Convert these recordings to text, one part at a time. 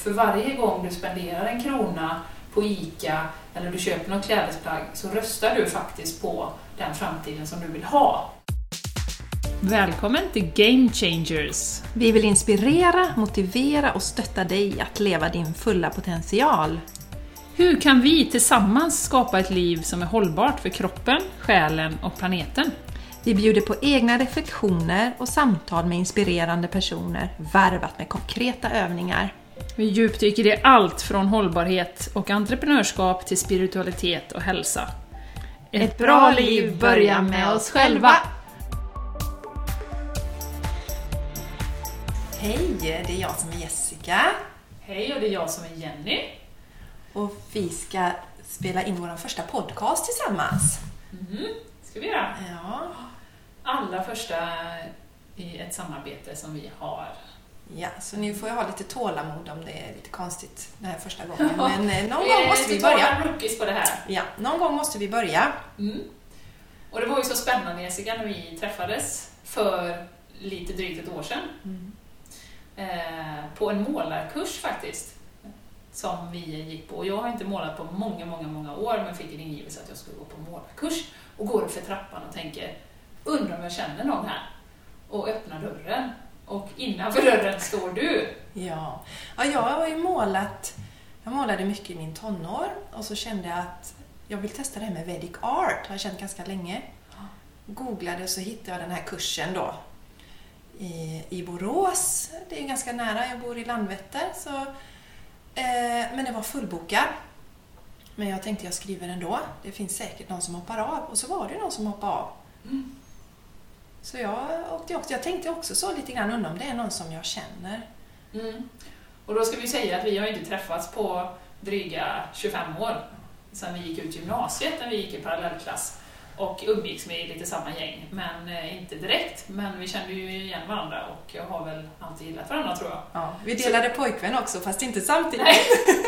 för varje gång du spenderar en krona på ICA eller du köper något klädesplagg så röstar du faktiskt på den framtiden som du vill ha. Välkommen till Game Changers! Vi vill inspirera, motivera och stötta dig att leva din fulla potential. Hur kan vi tillsammans skapa ett liv som är hållbart för kroppen, själen och planeten? Vi bjuder på egna reflektioner och samtal med inspirerande personer, varvat med konkreta övningar. Vi djupdyker i allt från hållbarhet och entreprenörskap till spiritualitet och hälsa. Ett bra liv börjar med oss själva! Hej, det är jag som är Jessica. Hej, och det är jag som är Jenny. Och vi ska spela in vår första podcast tillsammans. Mm, ska vi göra. Ja. Allra första i ett samarbete som vi har. Ja, så nu får jag ha lite tålamod om det är lite konstigt den här första gången. Men eh, någon gång måste vi börja. på det här. Ja, någon gång måste vi börja. Mm. Och det var ju så spännande Jessica, när vi träffades för lite drygt ett år sedan. Mm. Eh, på en målarkurs faktiskt. Som vi gick på. Jag har inte målat på många, många, många år men fick en ingivelse att jag skulle gå på målarkurs. Och går för trappan och tänker, undrar om jag känner någon här? Och öppnar dörren. Och innanför dörren står du. Ja. ja, jag har ju målat, jag målade mycket i min tonår och så kände jag att jag vill testa det här med Vedic Art, har jag känt ganska länge. Googlade och så hittade jag den här kursen då i, i Borås. Det är ganska nära, jag bor i Landvetter. Så, eh, men det var fullbokat. Men jag tänkte jag skriver ändå. Det finns säkert någon som hoppar av. Och så var det någon som hoppade av. Mm. Så jag åkte också. Jag tänkte också så lite grann, undra om det är någon som jag känner. Mm. Och då ska vi säga att vi har inte träffats på dryga 25 år sedan vi gick ut gymnasiet när vi gick i parallellklass och umgicks med lite samma gäng, men eh, inte direkt. Men vi kände ju igen varandra och jag har väl alltid gillat varandra tror jag. Ja, vi delade så... pojkvän också, fast inte samtidigt. Nej,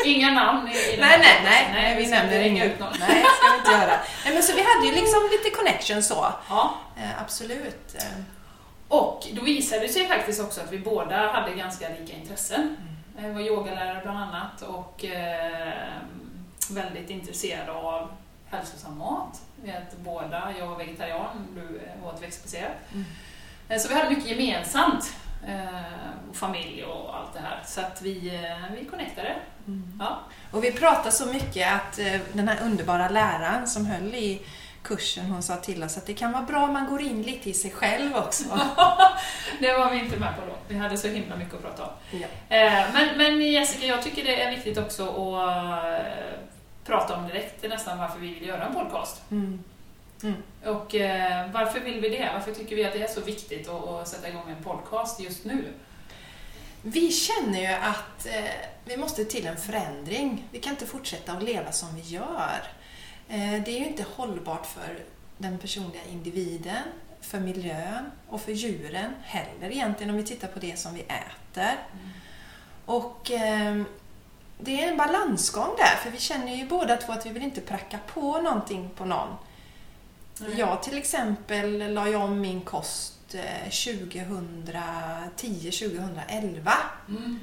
inga namn i, i nej, nej, nej, nej, vi, vi nämner ingen. Ut någon. Nej, ska vi inte göra. Nej, men så vi hade ju liksom lite connection så. Ja. Eh, absolut. Eh. Och då visade det sig faktiskt också att vi båda hade ganska lika intressen. Mm. Jag var yogalärare bland annat och eh, väldigt intresserad av hälsosam mat. Vi äter båda, jag var vegetarian, du åt växtbaserat. Mm. Eh, så vi hade mycket gemensamt. Eh, och familj och allt det här. Så att vi, eh, vi connectade. Mm. Ja. Och vi pratade så mycket att den här underbara läraren som höll i kursen, hon sa till oss att det kan vara bra om man går in lite i sig själv också. det var vi inte med på då. Vi hade så himla mycket att prata om. Ja. Men, men Jessica, jag tycker det är viktigt också att prata om direkt nästan varför vi vill göra en podcast. Mm. Mm. Och eh, varför vill vi det? Varför tycker vi att det är så viktigt att, att sätta igång en podcast just nu? Vi känner ju att eh, vi måste till en förändring. Vi kan inte fortsätta att leva som vi gör. Eh, det är ju inte hållbart för den personliga individen, för miljön och för djuren heller egentligen om vi tittar på det som vi äter. Mm. Och eh, det är en balansgång där, för vi känner ju båda två att vi vill inte pracka på någonting på någon. Nej. Jag till exempel la ju om min kost 2010-2011. Eh, mm.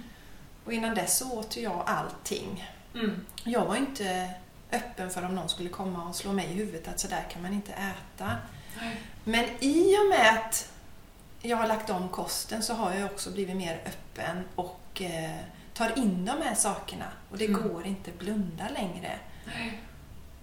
Och innan dess åt jag allting. Mm. Jag var inte öppen för om någon skulle komma och slå mig i huvudet att så där kan man inte äta. Nej. Men i och med att jag har lagt om kosten så har jag också blivit mer öppen och eh, tar in de här sakerna och det mm. går inte blunda längre. Nej.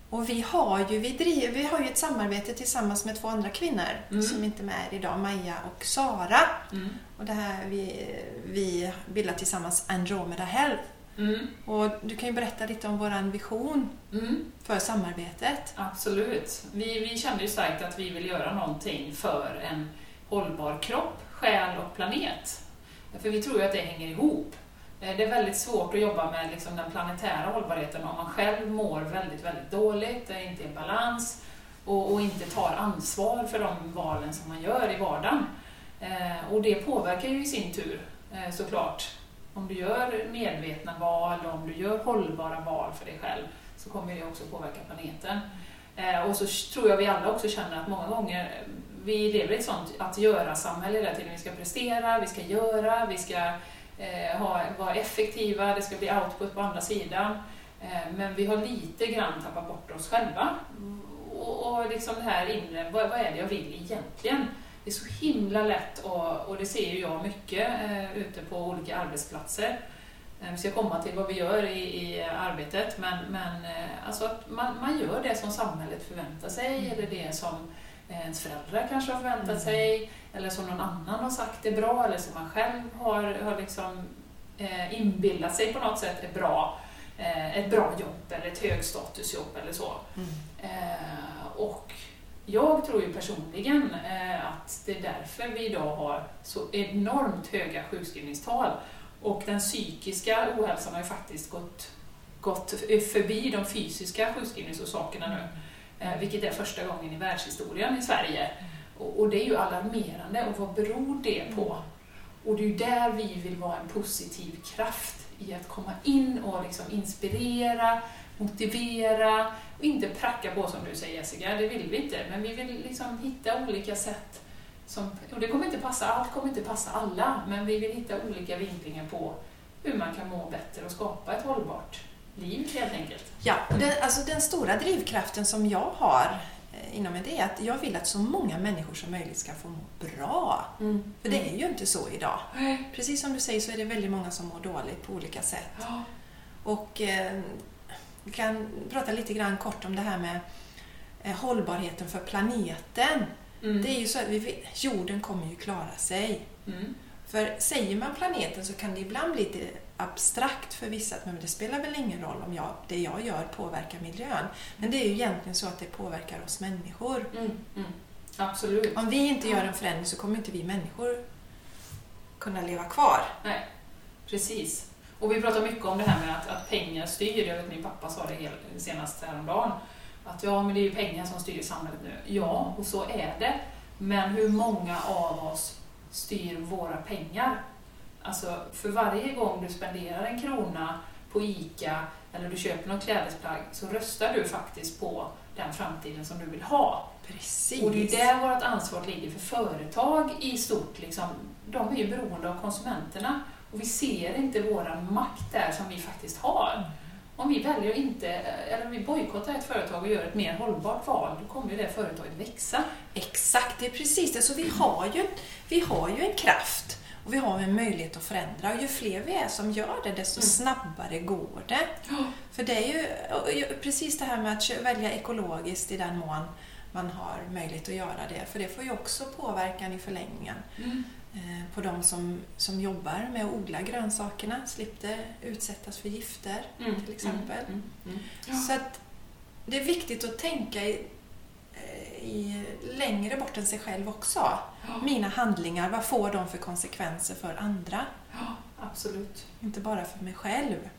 Och vi har, ju, vi, driver, vi har ju ett samarbete tillsammans med två andra kvinnor mm. som inte är med idag, Maja och Sara. Mm. Och det här vi, vi bildar tillsammans Andromeda Health. Mm. Och du kan ju berätta lite om vår vision mm. för samarbetet. Absolut. Vi, vi kände ju starkt att vi vill göra någonting för en hållbar kropp, själ och planet. För vi tror ju att det hänger ihop. Eh, det är väldigt svårt att jobba med liksom den planetära hållbarheten om man själv mår väldigt, väldigt dåligt, är inte i balans och, och, inte tar ansvar för de valen som man gör i vardagen. Eh, och det påverkar ju i sin tur eh, såklart. Om du gör medvetna val och om du gör hållbara val för dig själv så kommer det också påverka planeten. Eh, och så tror jag vi alla också känner att många gånger eh, vi lever i ett sånt att göra-samhälle hela tiden. Vi ska prestera, vi ska göra, vi ska eh, ha, vara effektiva, det ska bli output på andra sidan. Eh, men vi har lite grann tappat bort oss själva. Och, och liksom det här inre, vad, vad är det jag vill egentligen? Det är så himla lätt och, och det ser ju jag mycket eh, ute på olika arbetsplatser. Eh, vi ska komma till vad vi gör i, i arbetet, men, men eh, alltså att man, man gör det som samhället förväntar sig, mm. eller det som ens föräldrar kanske har förväntat mm. sig, eller som någon annan har sagt är bra, eller som man själv har, har liksom, eh, inbillat sig på något sätt är bra. Eh, ett bra jobb, eller ett högstatusjobb eller så. Mm. Eh, och jag tror ju personligen eh, att det är därför vi idag har så enormt höga sjukskrivningstal och den psykiska ohälsan har ju faktiskt gått, gått förbi de fysiska sjukskrivningsorsakerna nu, eh, Eh, vilket är första gången i världshistorien i Sverige. Och, det är ju alarmerande, och vad beror det på? Och det är ju där vi vill vara en positiv kraft i att komma in och liksom inspirera, motivera. Och inte pracka på som du säger Jessica, det vill vi inte, men vi vill liksom hitta olika sätt som, och det kommer inte passa, allt kommer inte passa alla, men vi vill hitta olika vinklingar på hur man kan må bättre och skapa ett hållbart liv helt enkelt. Ja, den, alltså den stora drivkraften som jag har eh, inom det är att jag vill att så många människor som möjligt ska få må bra. Mm. För det är ju inte så idag. Nej. Precis som du säger så är det väldigt många som mår dåligt på olika sätt. Ja. Och eh, vi kan prata lite grann kort om det här med eh, hållbarheten för planeten. Mm. Det är ju så att vi, jorden kommer ju klara sig. Mm. För säger man planeten så kan det ibland bli lite abstrakt för vissa, men det spelar väl ingen roll om jag, det jag gör påverkar miljön. Men det är ju egentligen så att det påverkar oss människor. Mm. mm. Absolut. Om vi inte gör en förändring så kommer inte vi människor kunna leva kvar. Nej, precis. Och vi pratar mycket om det här med att, att pengar styr. Jag vet min pappa sa det senast häromdagen att ja, men det är ju pengar som styr samhället nu. Ja, och så är det. Men hur många av oss styr våra pengar? Alltså, för varje gång du spenderar en krona på ICA eller du köper något klädesplagg så röstar du faktiskt på den framtiden som du vill ha. Precis. Och det är där vårt ansvar ligger för företag i stort. Liksom, de är ju beroende av konsumenterna och vi ser inte våran makt där som vi faktiskt har. Om vi väljer inte, eller vi bojkottar ett företag och gör ett mer hållbart val, då kommer ju det företaget växa. Exakt, det är precis det. Så vi har ju, vi har ju en kraft och vi har en möjlighet att förändra. Och ju fler vi är som gör det, desto mm. snabbare går det. Oh. För det är ju precis det här med att välja ekologiskt i den mån man har möjlighet att göra det. För det får ju också påverkan i förlängningen. Mm. Eh, på de som, som jobbar med att odla grönsakerna, slipper utsättas för gifter mm, till exempel. Mm, mm, ja. Så att det är viktigt att tänka i, i, längre bort än sig själv också. Ja. Mina handlingar, vad får de för konsekvenser för andra? Ja, absolut. Inte bara för mig själv.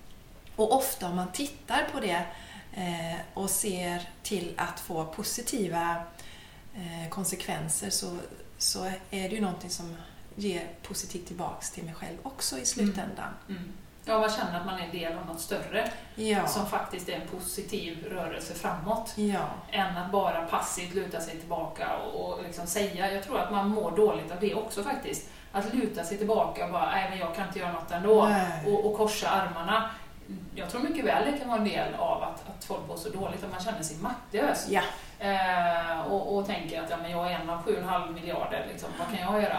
Och ofta om man tittar på det eh, och ser till att få positiva eh, konsekvenser så, så är det ju någonting som ger positivt tillbaks till mig själv också i slutändan. Mm. Mm. Ja, man känner att man är en del av något större ja. som faktiskt är en positiv rörelse framåt. Ja. Än att bara passivt luta sig tillbaka och, och liksom säga. Jag tror att man mår dåligt av det också faktiskt. Att luta sig tillbaka och bara, nej men jag kan inte göra något ändå. Och, och korsa armarna. Jag tror mycket väl det kan vara en del av att, att folk mår så dåligt att man känner sig maktlös. Ja. Eh, och, och, tänker att ja, men jag är en av 7,5 miljarder, liksom, vad kan jag göra?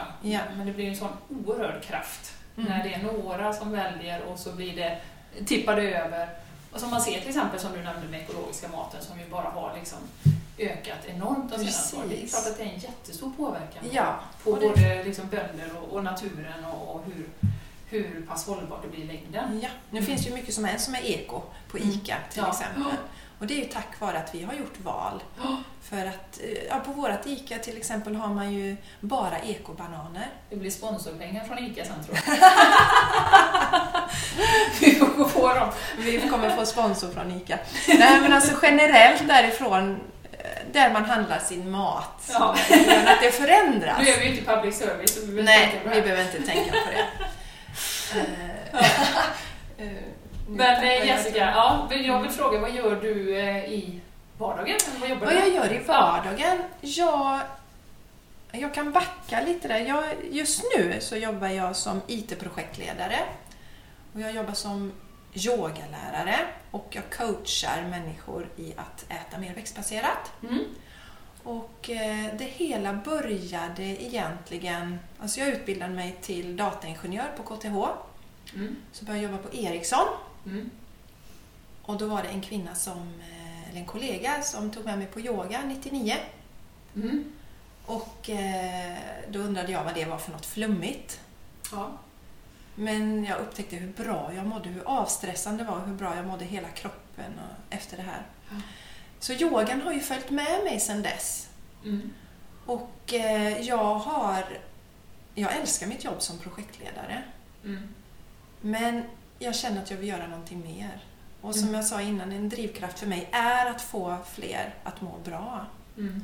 Men det blir en sån oerhörd kraft mm. när det är några som väljer och så blir det, tippar det över. Och som man ser till exempel som du nämnde med ekologiska maten som ju bara har liksom ökat enormt de senaste åren. Det är klart att det är en jättestor påverkan ja. på både liksom bönder och, och naturen och, och, hur, hur pass hållbart det blir i längden. Ja, nu mm. finns det ju mycket som är, som är eko på mm. ICA till ja. exempel. Och det är ju tack vare att vi har gjort val. Oh. För att ja, på vårat ICA till exempel har man ju bara ekobananer. Det blir sponsorpengar från ICA sen tror jag. vi får gå på dem. Vi kommer få sponsor från ICA. Nej men alltså generellt därifrån där man handlar sin mat. Ja. Att det förändras. Nu är vi ju inte public service så vi Nej, vi behöver inte tänka på det. Ja. Eh, men eh, Jessica, ja, jag vill fråga, vad gör du eh, i vardagen? Vad, vad jag gör i vardagen? Jag jag kan backa lite där. Jag, just nu så jobbar jag som IT-projektledare. Och jag jobbar som yogalärare och jag coachar människor i att äta mer växtbaserat. Mm. Och eh, det hela började egentligen... Alltså jag utbildade mig till dataingenjör på KTH. Mm. Så började jag jobba på Ericsson. Mm. Och då var det en kvinna som, eh, eller en kollega som tog med mig på yoga 99. Mm. Och eh, då undrade jag vad det var för något flummigt. Ja. Men jag upptäckte hur bra jag mådde, hur avstressande det var, hur bra jag mådde hela kroppen efter det här. Så yogan har ju följt med mig sedan dess. Mm. Och eh, jag har... Jag älskar mitt jobb som projektledare. Mm. Men jag känner att jag vill göra någonting mer. Och som Mm. jag sa innan, en drivkraft för mig är att få fler att må bra. Mm.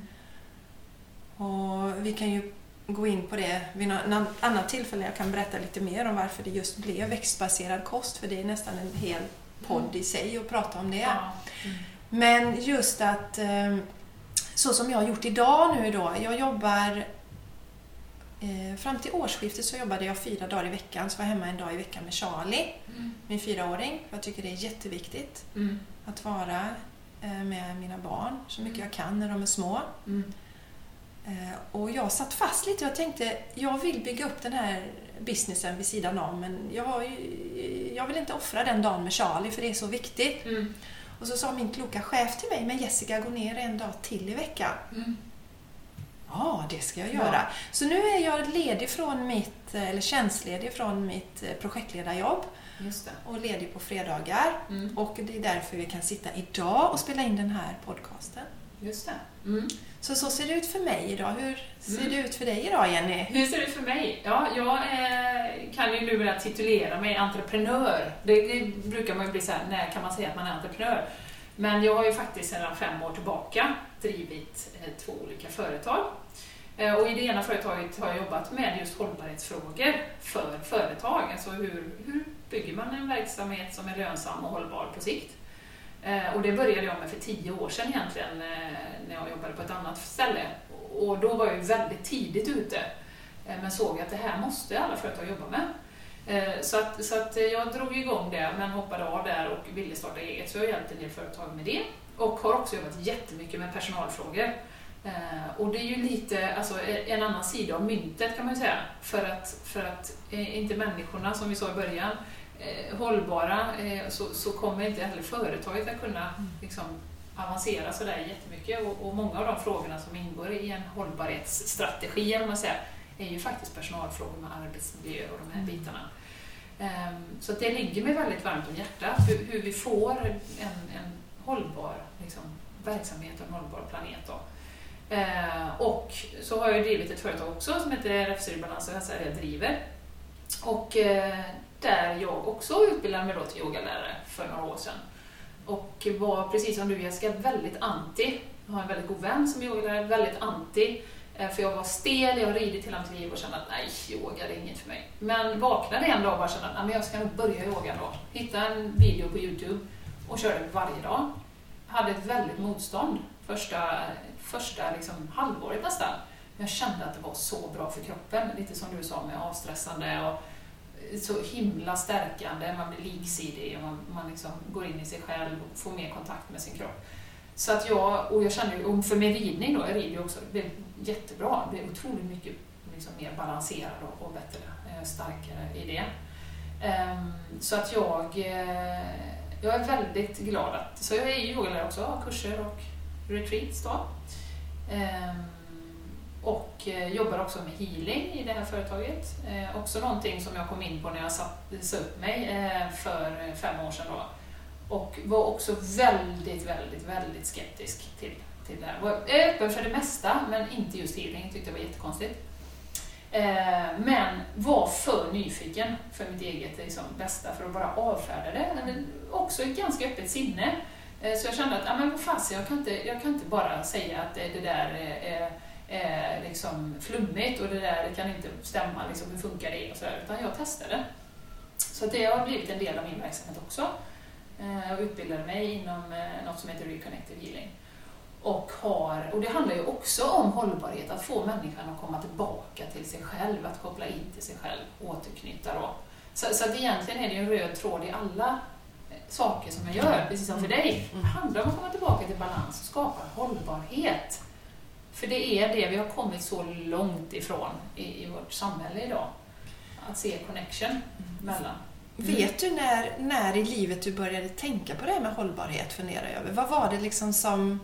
Och vi kan ju gå in på det vid något något annat tillfälle. Jag kan berätta lite mer om varför det just blev växtbaserad kost, för det är nästan en hel podd i sig att prata om det. Ja. Mm. Men just att, eh, så som jag har gjort idag nu då, jag jobbar eh, Fram till årsskiftet så jobbade jag fyra dagar i veckan, så var jag hemma en dag i veckan med Charlie, Mm. min fyraåring. Jag tycker det är jätteviktigt Mm. att vara eh, med mina barn så mycket jag kan när de är små. Mm. Och jag satt fast lite och tänkte, jag vill bygga upp den här businessen vid sidan om men jag, jag vill inte offra den dagen med Charlie för det är så viktigt. Mm. Och så sa min kloka chef till mig, men Jessica gå ner en dag till i veckan. Mm. Ja, det ska jag Ja. göra. Så nu är jag ledig från mitt, eller tjänstledig från mitt eh, projektledarjobb och ledig på fredagar. Mm. Och det är därför vi kan sitta idag och spela in den här podcasten. Just det. Mm. Så så ser det ut för mig idag. Hur ser Mm. det ut för dig idag Jenny? Hur ser det ut för mig? Ja, jag eh, kan ju numera titulera mig entreprenör. Det, det brukar man ju bli så här, när kan man säga att man är entreprenör? Men jag har ju faktiskt sedan fem år tillbaka drivit eh, två olika företag. Eh, och i det ena företaget har jag jobbat med just hållbarhetsfrågor för företag. Alltså hur, hur bygger man en verksamhet som är lönsam och hållbar på sikt? Eh, och det började jag med för tio år sedan egentligen, eh, när jag jobbade på ett annat ställe. Och då var jag väldigt tidigt ute, eh, men såg att det här måste alla företag jobba med. Så att, så att jag drog igång det, men hoppade av där och ville starta eget. Så jag har hjälpt en del företag med det. Och har också jobbat jättemycket med personalfrågor. Och det är ju lite alltså, en annan sida av myntet kan man ju säga. För att, för att inte människorna, som vi sa i början, hållbara eh, så, så kommer inte heller företaget att kunna liksom, avancera sådär jättemycket. Och, och många av de frågorna som ingår i en hållbarhetsstrategi, eller man säger, är ju faktiskt personalfrågor med arbetsmiljö och de här Mm. bitarna. Ehm, Så det ligger mig väldigt varmt om hjärtat, hur, hur vi får en, en hållbar liksom, verksamhet och en hållbar planet. Då. Eh, och så har jag drivit ett företag också som heter RFC Balans och hälsa, där jag driver. Och eh, där jag också utbildade mig då till yogalärare för några år sedan. Och var precis som du Jessica väldigt anti. Jag har en väldigt god vän som är yogalärare, väldigt anti. Eh, för jag var stel, jag har ridit hela mitt liv och kände att nej, yoga det är inget för mig. Men vaknade en dag och bara kände att nej, jag ska nog börja yoga då. Hittade en video på Youtube och körde varje dag. Hade ett väldigt motstånd första, första liksom halvåret nästan. Men jag kände att det var så bra för kroppen, lite som du sa med avstressande och så himla stärkande, man blir liksidig och man, man liksom går in i sig själv och får mer kontakt med sin kropp. Så att jag, och jag känner ju, för min ridning då, jag rider ju också, det blev jättebra, det blev otroligt mycket liksom mer balanserad och, och bättre, eh, starkare i det. Ehm, så att jag, eh, jag är väldigt glad att, så jag är ju yogalärare också, har kurser och retreats då. Ehm, och eh, jobbar också med healing i det här företaget. Eh, också någonting som jag kom in på när jag satte sa upp mig eh, för eh, fem år sedan. Då. Och var också väldigt, väldigt, väldigt skeptisk till, till det här. Var öppen för det mesta, men inte just healing. Tyckte det var jättekonstigt. Eh, men var för nyfiken för mitt eget liksom, bästa för att bara avfärda det. Men också ett ganska öppet sinne. Eh, så jag kände att, ja men vad fasen, jag, kan inte, jag kan inte bara säga att det, det där eh, är liksom flummigt och det där kan inte stämma, liksom, hur funkar det? Och så där, utan jag testade. Så det har blivit en del av min verksamhet också. Eh, Jag utbildade mig inom eh, något som heter Reconnective Healing. och har, och det handlar ju också om hållbarhet, att få människan att komma tillbaka till sig själv, att koppla in till sig själv, återknyta då. Så, så att egentligen är det en röd tråd i alla saker som jag gör, precis som för dig. Det handlar om att komma tillbaka till balans och skapa hållbarhet. För det är det vi har kommit så långt ifrån i, i vårt samhälle idag. Att se connection mellan. Vet du när, när i livet du började tänka på det här med hållbarhet, fundera över? Vad var det liksom som...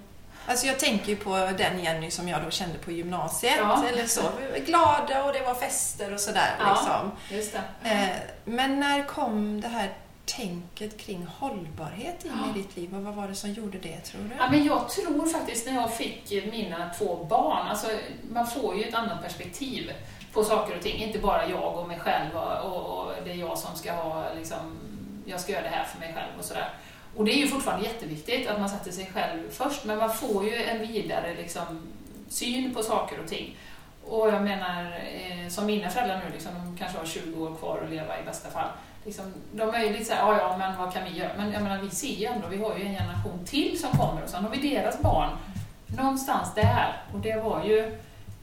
Alltså jag tänker ju på den Jenny som jag då kände på gymnasiet. Ja. Eller så. Vi var glada och det var fester och sådär. Ja. Liksom. Just det. Eh, men när kom det här tänket kring hållbarhet in Ja. i ditt liv? Och vad var det som gjorde det, tror du? Ja, men jag tror faktiskt när jag fick mina två barn, alltså man får ju ett annat perspektiv på saker och ting. Inte bara jag och mig själv och, och, och det är jag som ska ha, liksom, jag ska göra det här för mig själv och sådär. Och det är ju fortfarande jätteviktigt att man sätter sig själv först, men man får ju en vidare liksom, syn på saker och ting. Och jag menar, eh, som mina föräldrar nu, liksom, de kanske har 20 år kvar att leva i bästa fall. Liksom, de är ju lite såhär, ja ja, men vad kan vi göra? Men jag menar, vi ser ju ändå, vi har ju en generation till som kommer och sen har vi deras barn. Någonstans där. Och det var ju,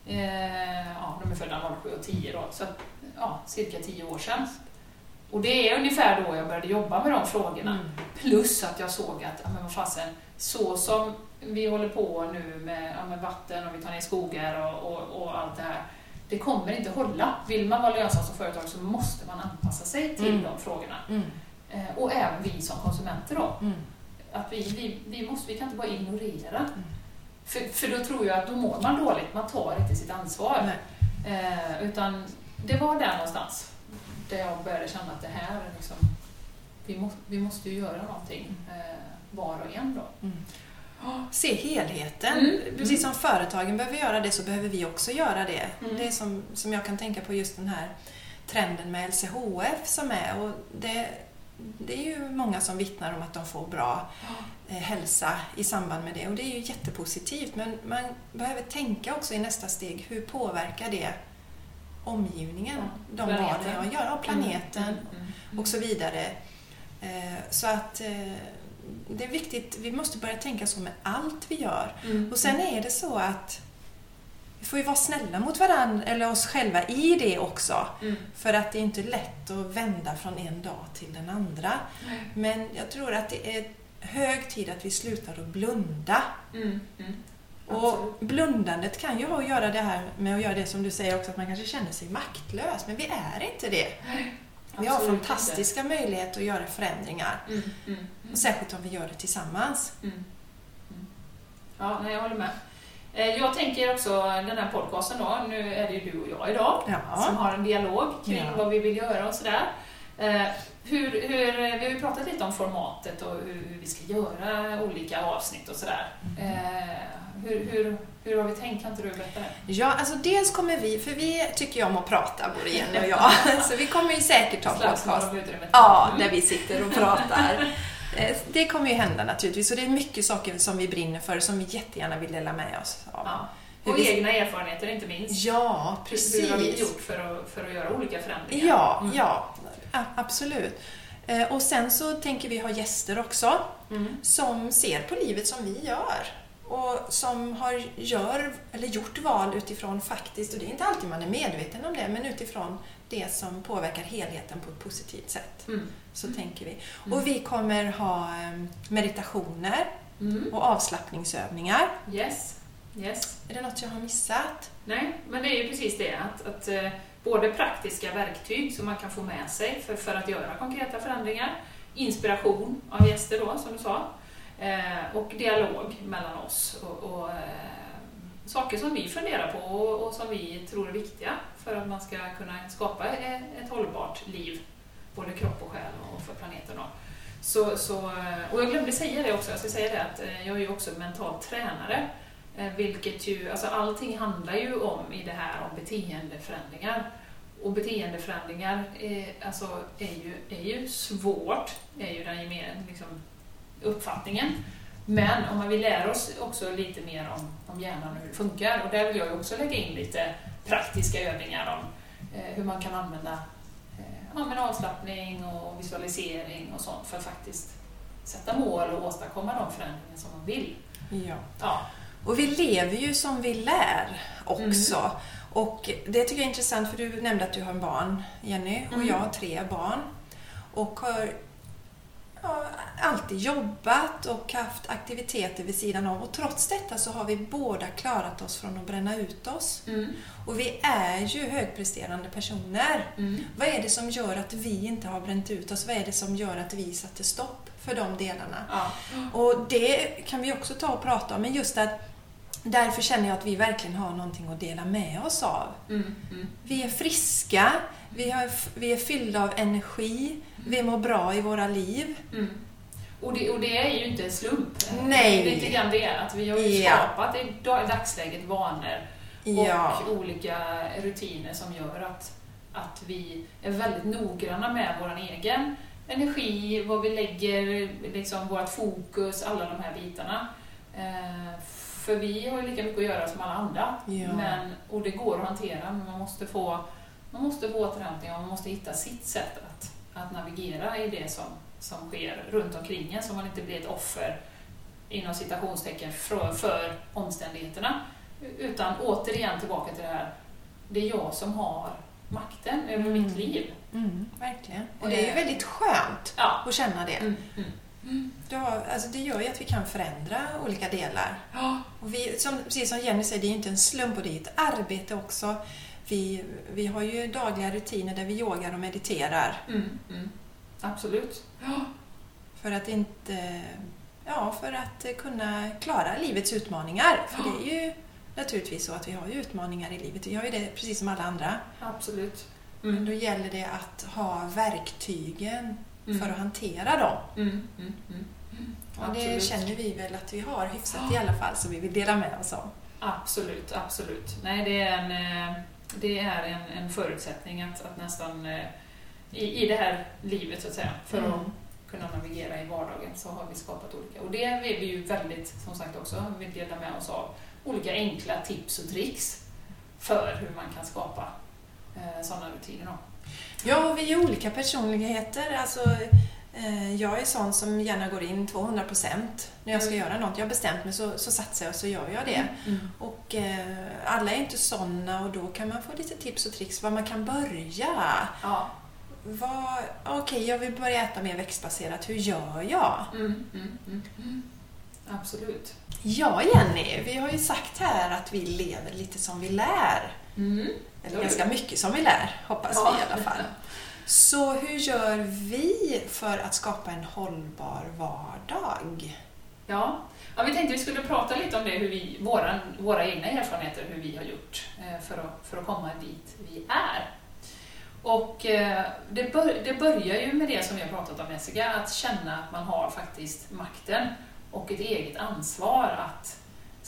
eh, ja, de är födda 07 och 10 då, så att, ja, cirka 10 år sedan. Och det är ungefär då jag började jobba med de frågorna. Mm. Plus att jag såg att, ja, men vad fasen, så som vi håller på nu med, ja, med vatten och vi tar ner skogar och, och, och allt det här. Det kommer inte hålla. Vill man vara lönsam som företag så måste man anpassa sig till Mm. de frågorna. Mm. Eh, och även vi som konsumenter då. Mm. Att vi, vi, vi, måste, vi kan inte bara ignorera. Mm. För, för då tror jag att då mår man dåligt, man tar inte sitt ansvar. Eh, utan det var där någonstans där jag började känna att det här är liksom, vi, må, vi måste ju göra någonting eh, var och en då. Mm. Se helheten. Mm. Precis som företagen behöver göra det så behöver vi också göra det. Mm. Det är som, som jag kan tänka på just den här trenden med LCHF som är. Och det, det är ju många som vittnar om att de får bra eh, hälsa i samband med det och det är ju jättepositivt men man behöver tänka också i nästa steg hur påverkar det omgivningen, Ja, de planeten. valen jag gör, planeten Mm, mm, mm. och så vidare. Eh, Så att eh, det är viktigt, vi måste börja tänka så med allt vi gör. Mm. Och sen är det så att vi får ju vara snälla mot varandra eller oss själva i det också. Mm. För att det är inte lätt att vända från en dag till den andra. Men jag tror att det är hög tid att vi slutar att blunda. Mm. Mm. Och blundandet kan ju ha att göra det här med att göra det som du säger också, att man kanske känner sig maktlös. Men vi är inte det. Vi har fantastiska möjligheter att göra förändringar. Mm. Mm. Mm. Särskilt om vi gör det tillsammans. Mm. Mm. Ja, jag håller med. Eh, Jag tänker också den här podcasten då, nu är det ju du och jag idag som Ja. har en dialog kring Ja. vad vi vill göra och sådär. Hur, hur, vi har ju pratat lite om formatet och hur, vi ska göra olika avsnitt och sådär. Mm. Eh, Hur, hur, hur har vi tänkt? Kan inte du berätta det? Ja, alltså dels kommer vi, för vi tycker ju om att prata både Jenny och jag, så vi kommer ju säkert ha podcast. Ja, där vi sitter och pratar. Eh, Det kommer ju hända naturligtvis och det är mycket saker som vi brinner för som vi jättegärna vill dela med oss av. Ja. Och vi- egna erfarenheter inte minst. Ja, Hur har vi precis. gjort för att, för att göra olika förändringar? Ja, Mm. ja, absolut. Eh, Och sen så tänker vi ha gäster också Mm. som ser på livet som vi gör och som har gör, eller gjort val utifrån faktiskt, och det är inte alltid man är medveten om det, men utifrån det som påverkar helheten på ett positivt sätt. Mm. Så Mm. tänker vi. Mm. Och vi kommer ha eh, meditationer Mm. och avslappningsövningar. Yes. Yes. Är det något jag har missat? Nej, men det är ju precis det att, att eh, både praktiska verktyg som man kan få med sig för, för att göra konkreta förändringar, inspiration av gäster då, som du sa, eh, och dialog mellan oss och, och eh, saker som vi funderar på och, och som vi tror är viktiga för att man ska kunna skapa ett, ett hållbart liv, både kropp och själ och för planeten. Då. Så, så, och jag glömde säga det också, jag ska säga det att jag är ju också mental tränare vilket ju, alltså allting handlar ju om i det här om beteendeförändringar. Och beteendeförändringar är, alltså, är, ju, är ju svårt, är ju den gemen, liksom, uppfattningen. Men om man vill lära oss också lite mer om, om hjärnan och hur det funkar, och där vill jag också lägga in lite praktiska övningar om eh, hur man kan använda eh, avslappning och visualisering och sånt för att faktiskt sätta mål och åstadkomma de förändringar som man vill. Ja. Ja. Och vi lever ju som vi lär också. Mm. Och det tycker jag är intressant för du nämnde att du har barn, Jenny, och mm. jag har tre barn. Och har ja, alltid jobbat och haft aktiviteter vid sidan av. Och trots detta så har vi båda klarat oss från att bränna ut oss. Mm. Och vi är ju högpresterande personer. Mm. Vad är det som gör att vi inte har bränt ut oss? Vad är det som gör att vi satte stopp för de delarna? Ja. Och det kan vi också ta och prata om. Men just att Därför känner jag att vi verkligen har någonting att dela med oss av. Mm, mm. Vi är friska, vi, har, vi är fyllda av energi, vi mår bra i våra liv. Mm. Och, det, och det är ju inte en slump. Nej. Det är lite grann det, att vi har ju ja. skapat i dagsläget vanor ja. och olika rutiner som gör att, att vi är väldigt noggranna med vår egen energi, vad vi lägger, liksom vårt fokus, alla de här bitarna. Eh, för vi har ju lika mycket att göra som alla andra. Ja. Men, och det går att hantera, men man måste få, man måste få återhämtning och man måste hitta sitt sätt att, att navigera i det som, som sker runt omkring en så man inte blir ett offer inom citationstecken för, för omständigheterna. Utan återigen tillbaka till det här, det är jag som har makten över mm. mitt liv. Mm, verkligen. Och det är ju väldigt skönt ja. att känna det. Mm, mm. Ja, alltså det gör ju att vi kan förändra olika delar. Ja. Och vi, som, precis som Jenny säger, det är inte en slump och det är ett arbete också. Vi, vi har ju dagliga rutiner där vi yogar och mediterar. Mm, mm. Absolut. Ja. För att inte... Ja, för att kunna klara livets utmaningar. För ja. det är ju naturligtvis så att vi har ju utmaningar i livet. Vi har ju det precis som alla andra. Absolut. Mm. Men då gäller det att ha verktygen mm. för att hantera dem. Mm, mm, mm. Och det känner vi väl att vi har hyfsat ja. i alla fall, så vi vill dela med oss av. Absolut, absolut. Nej, det är en, eh, det är en, en förutsättning att, att nästan eh, i, i det här livet, så att säga, för att kunna navigera i vardagen, så har vi skapat olika. Och det vill vi ju väldigt, som sagt också, vill dela med oss av olika enkla tips och tricks för hur man kan skapa sådana rutiner. Då. Ja, vi är olika personligheter. Alltså, eh, jag är sån som gärna går in 200 procent när jag ska mm. göra något. Jag har bestämt mig så, så satsar jag och så gör jag det. Mm. mm. Och eh, alla är inte såna och då kan man få lite tips och tricks var man kan börja. Ja. Okej, okay, jag vill börja äta mer växtbaserat. Hur gör jag? Mm, mm, mm Absolut. Ja, Jenny, vi har ju sagt här att vi lever lite som vi lär. Eller ganska mycket som vi lär, hoppas ja. vi i alla fall. Så hur gör vi för att skapa en hållbar vardag? Ja, ja vi tänkte vi skulle prata lite om det, hur vi, våra, våra egna erfarenheter, hur vi har gjort eh, för att, för att komma dit vi är. Och eh, det, bör, det börjar ju med det som vi har pratat om Jessica, att känna att man har faktiskt makten och ett eget ansvar att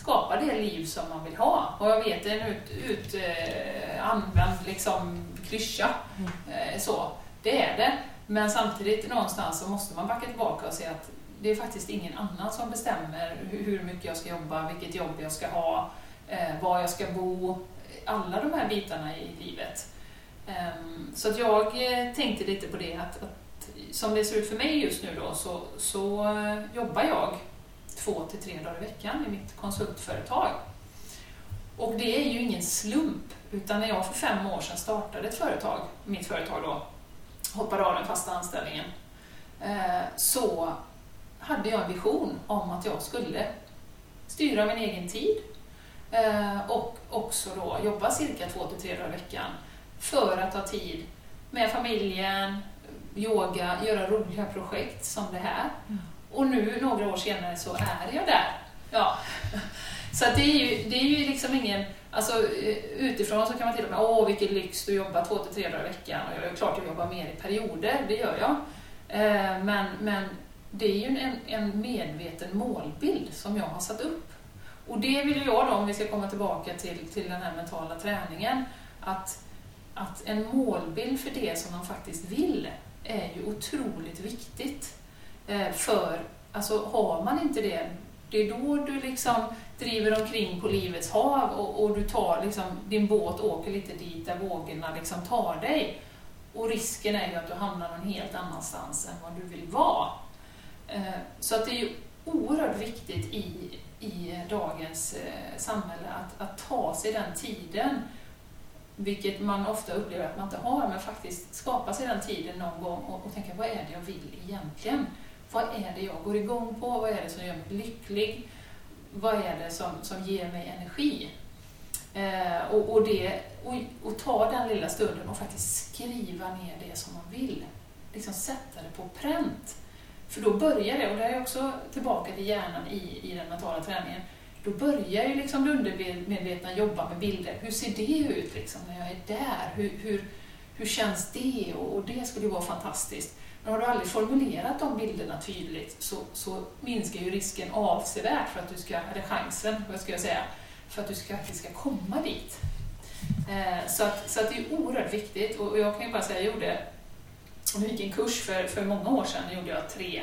skapa det liv som man vill ha. Och jag vet, det är en ut, ut eh, använd liksom, klyscha. Mm. Eh, så, det är det. Men samtidigt någonstans så måste man backa tillbaka och se att det är faktiskt ingen annan som bestämmer hur mycket jag ska jobba, vilket jobb jag ska ha, eh, var jag ska bo, alla de här bitarna i livet. Um, så att jag eh, tänkte lite på det att, att, som det ser ut för mig just nu då så, så uh, jobbar jag två till tre dagar i veckan i mitt konsultföretag. Och det är ju ingen slump, utan när jag för fem år sedan startade ett företag, mitt företag då, hoppade av den fasta anställningen, eh, så hade jag en vision om att jag skulle styra min egen tid eh, och också då jobba cirka två till tre dagar i veckan för att ha tid med familjen, yoga, göra roliga projekt som det här. Mm. Och nu, några år senare, så är jag där. Ja. Så det är ju, det är ju liksom ingen... Alltså, eh, utifrån så kan man till och med åh vilken lyx, du jobbar två till tre dagar i veckan. Och jag är klart jag jobbar mer i perioder, det gör jag. Eh, men, men det är ju en, en medveten målbild som jag har satt upp. Och det vill jag då, om vi ska komma tillbaka till, till den här mentala träningen, att, att en målbild för det som man faktiskt vill är ju otroligt viktigt. Eh, för alltså, har man inte det, det är då du liksom driver omkring på livets hav och, och du tar liksom, din båt åker lite dit där vågorna liksom tar dig. Och risken är ju att du hamnar någon helt annanstans än vad du vill vara. Eh, så att det är ju oerhört viktigt i, i dagens eh, samhälle att, att ta sig den tiden vilket man ofta upplever att man inte har, men faktiskt skapa sig den tiden någon gång och, och tänka vad är det jag vill egentligen? Vad är det jag går igång på? Vad är det som gör mig lycklig? Vad är det som, som ger mig energi? Eh, och, och, det, och, och, ta den lilla stunden och faktiskt skriva ner det som man vill. Liksom sätta det på pränt. För då börjar det, och det är också tillbaka till hjärnan i, i den mentala träningen, då börjar ju liksom det undermedvetna jobba med bilder. Hur ser det ut liksom, när jag är där? Hur, hur, hur känns det? Och, och det skulle ju vara fantastiskt. Men har du aldrig formulerat de bilderna tydligt så, så minskar ju risken avsevärt för att du ska, eller chansen, vad ska jag säga, för att du ska, faktiskt ska komma dit. Eh, så, att, så att det är oerhört viktigt och jag kan ju bara säga, jag gjorde, jag gick en kurs för, för många år sedan, gjorde jag tre